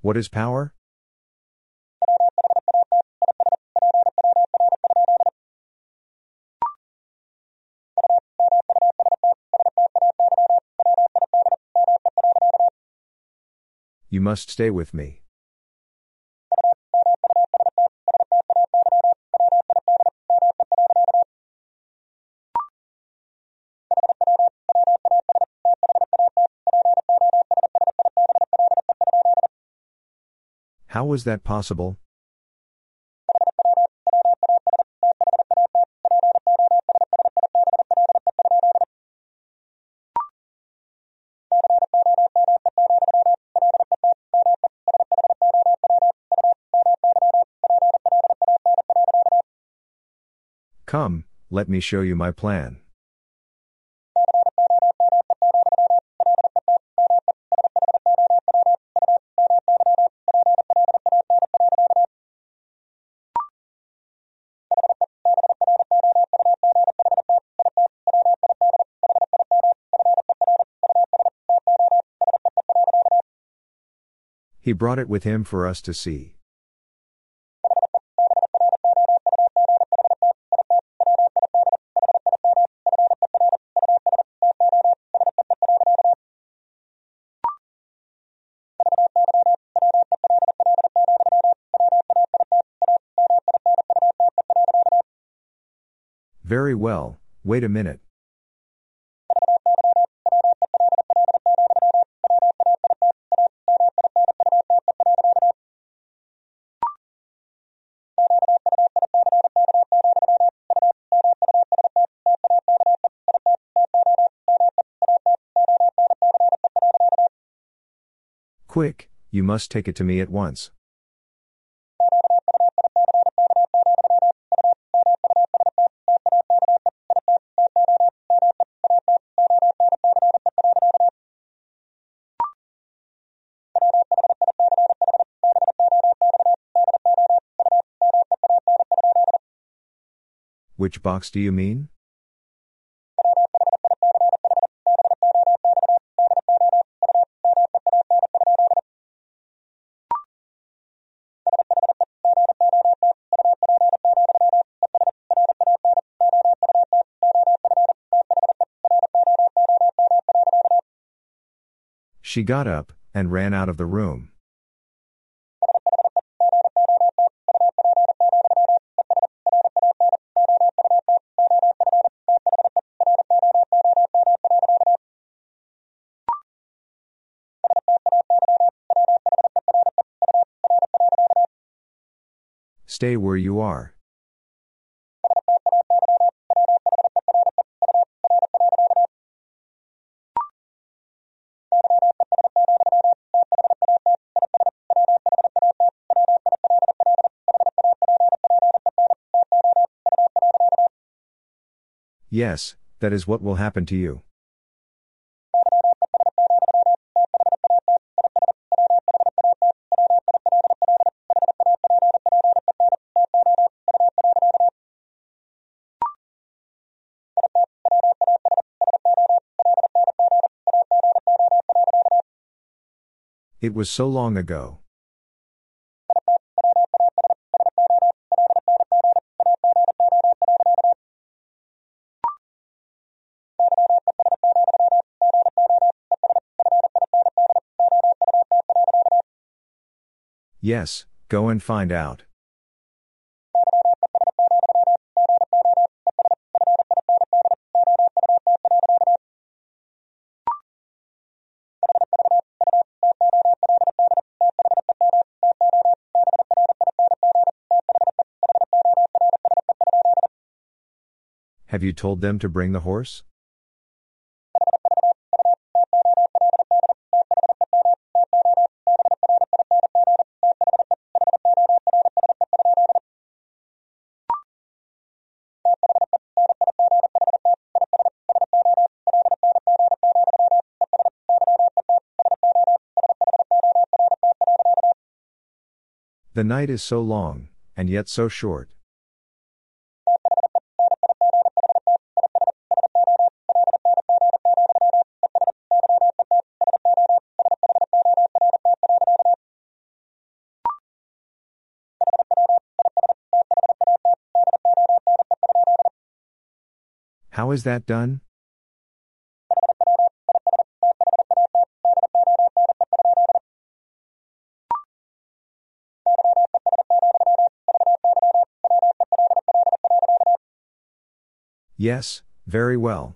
What is power? You must stay with me. Was that possible? Come, let me show you my plan. He brought it with him for us to see. Very well, wait a minute. Quick, you must take it to me at once. Which box do you mean? She got up and ran out of the room. Stay where you are. Yes, that is what will happen to you. It was so long ago. Yes, go and find out. Have you told them to bring the horse? The night is so long, and yet so short. How is that done? Yes, very well.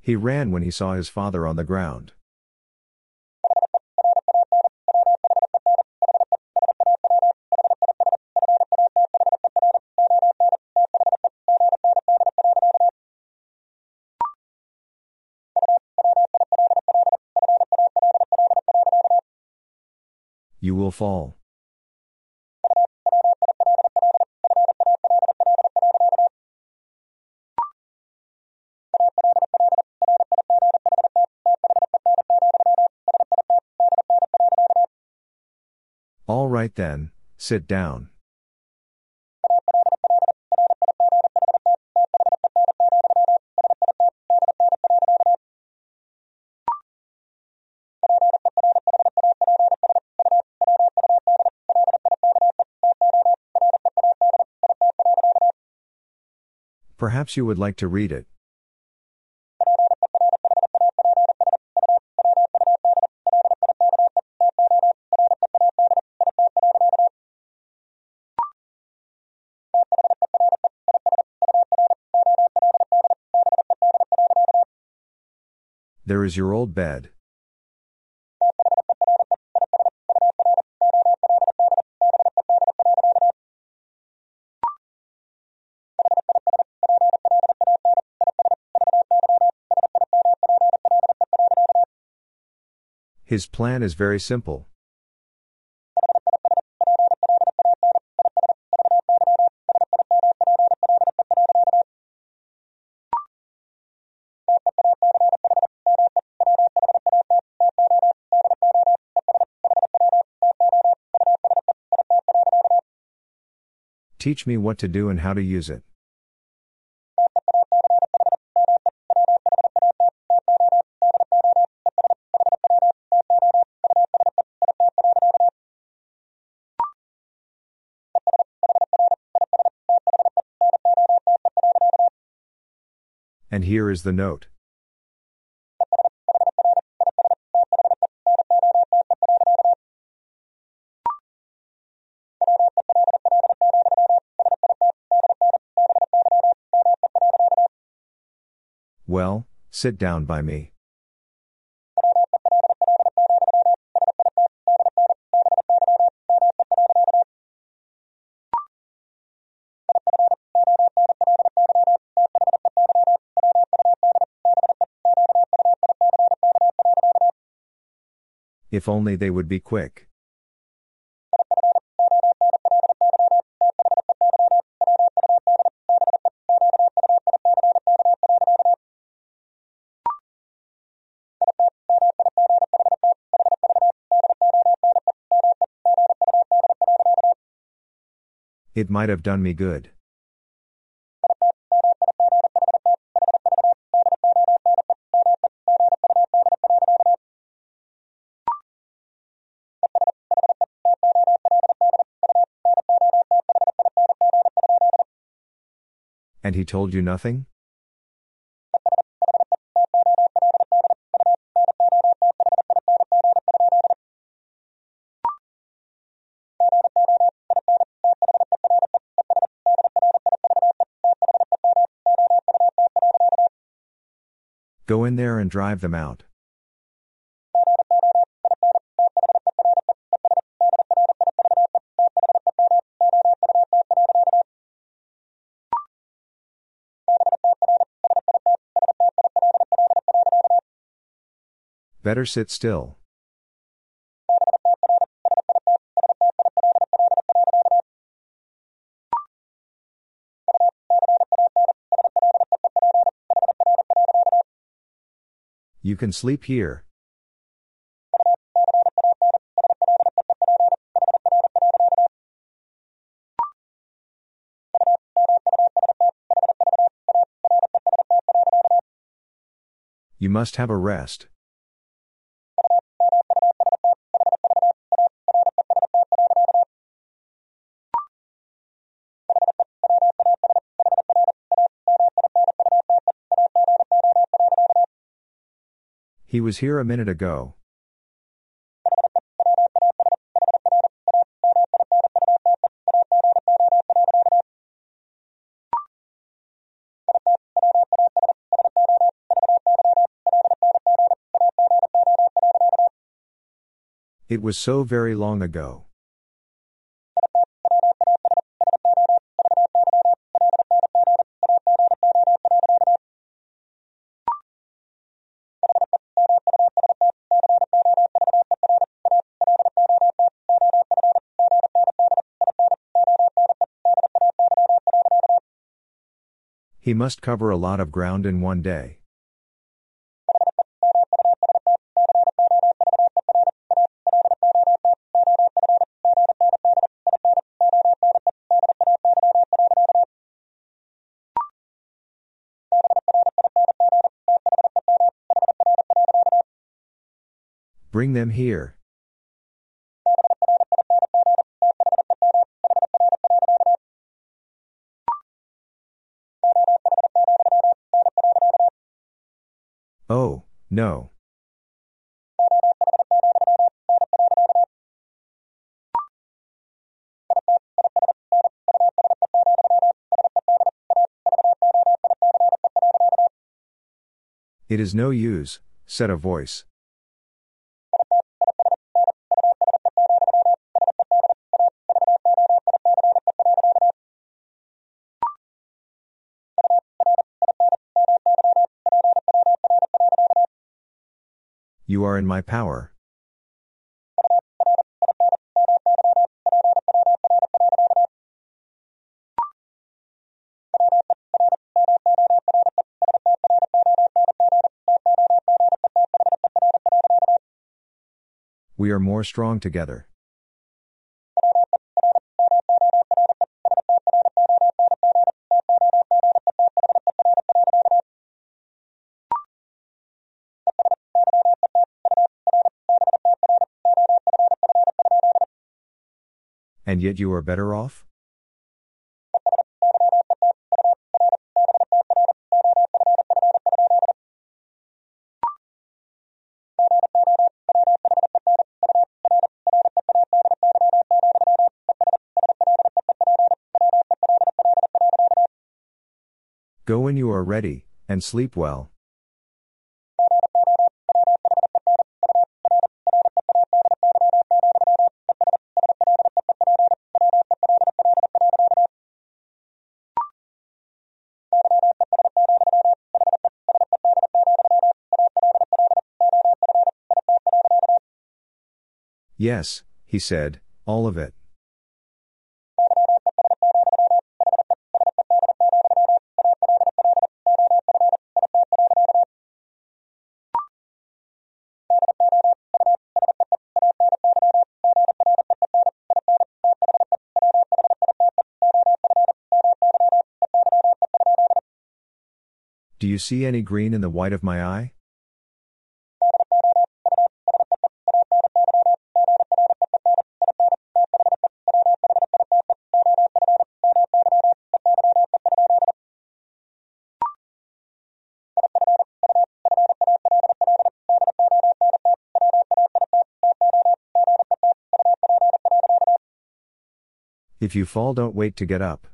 He ran when he saw his father on the ground. Fall. All right then, sit down. Perhaps you would like to read it. There is your old bed. His plan is very simple. Teach me what to do and how to use it. And here is the note. Well, sit down by me. If only they would be quick. It might have done me good. And he told you nothing? Go in there and drive them out. Better sit still. You can sleep here. You must have a rest. He was here a minute ago. It was so very long ago. He must cover a lot of ground in one day. Bring them here. No. It is no use, said a voice. In my power. We are more strong together. Yet you are better off? Go when you are ready, and sleep well. Yes, he said, all of it. Do you see any green in the white of my eye? If you fall, don't wait to get up.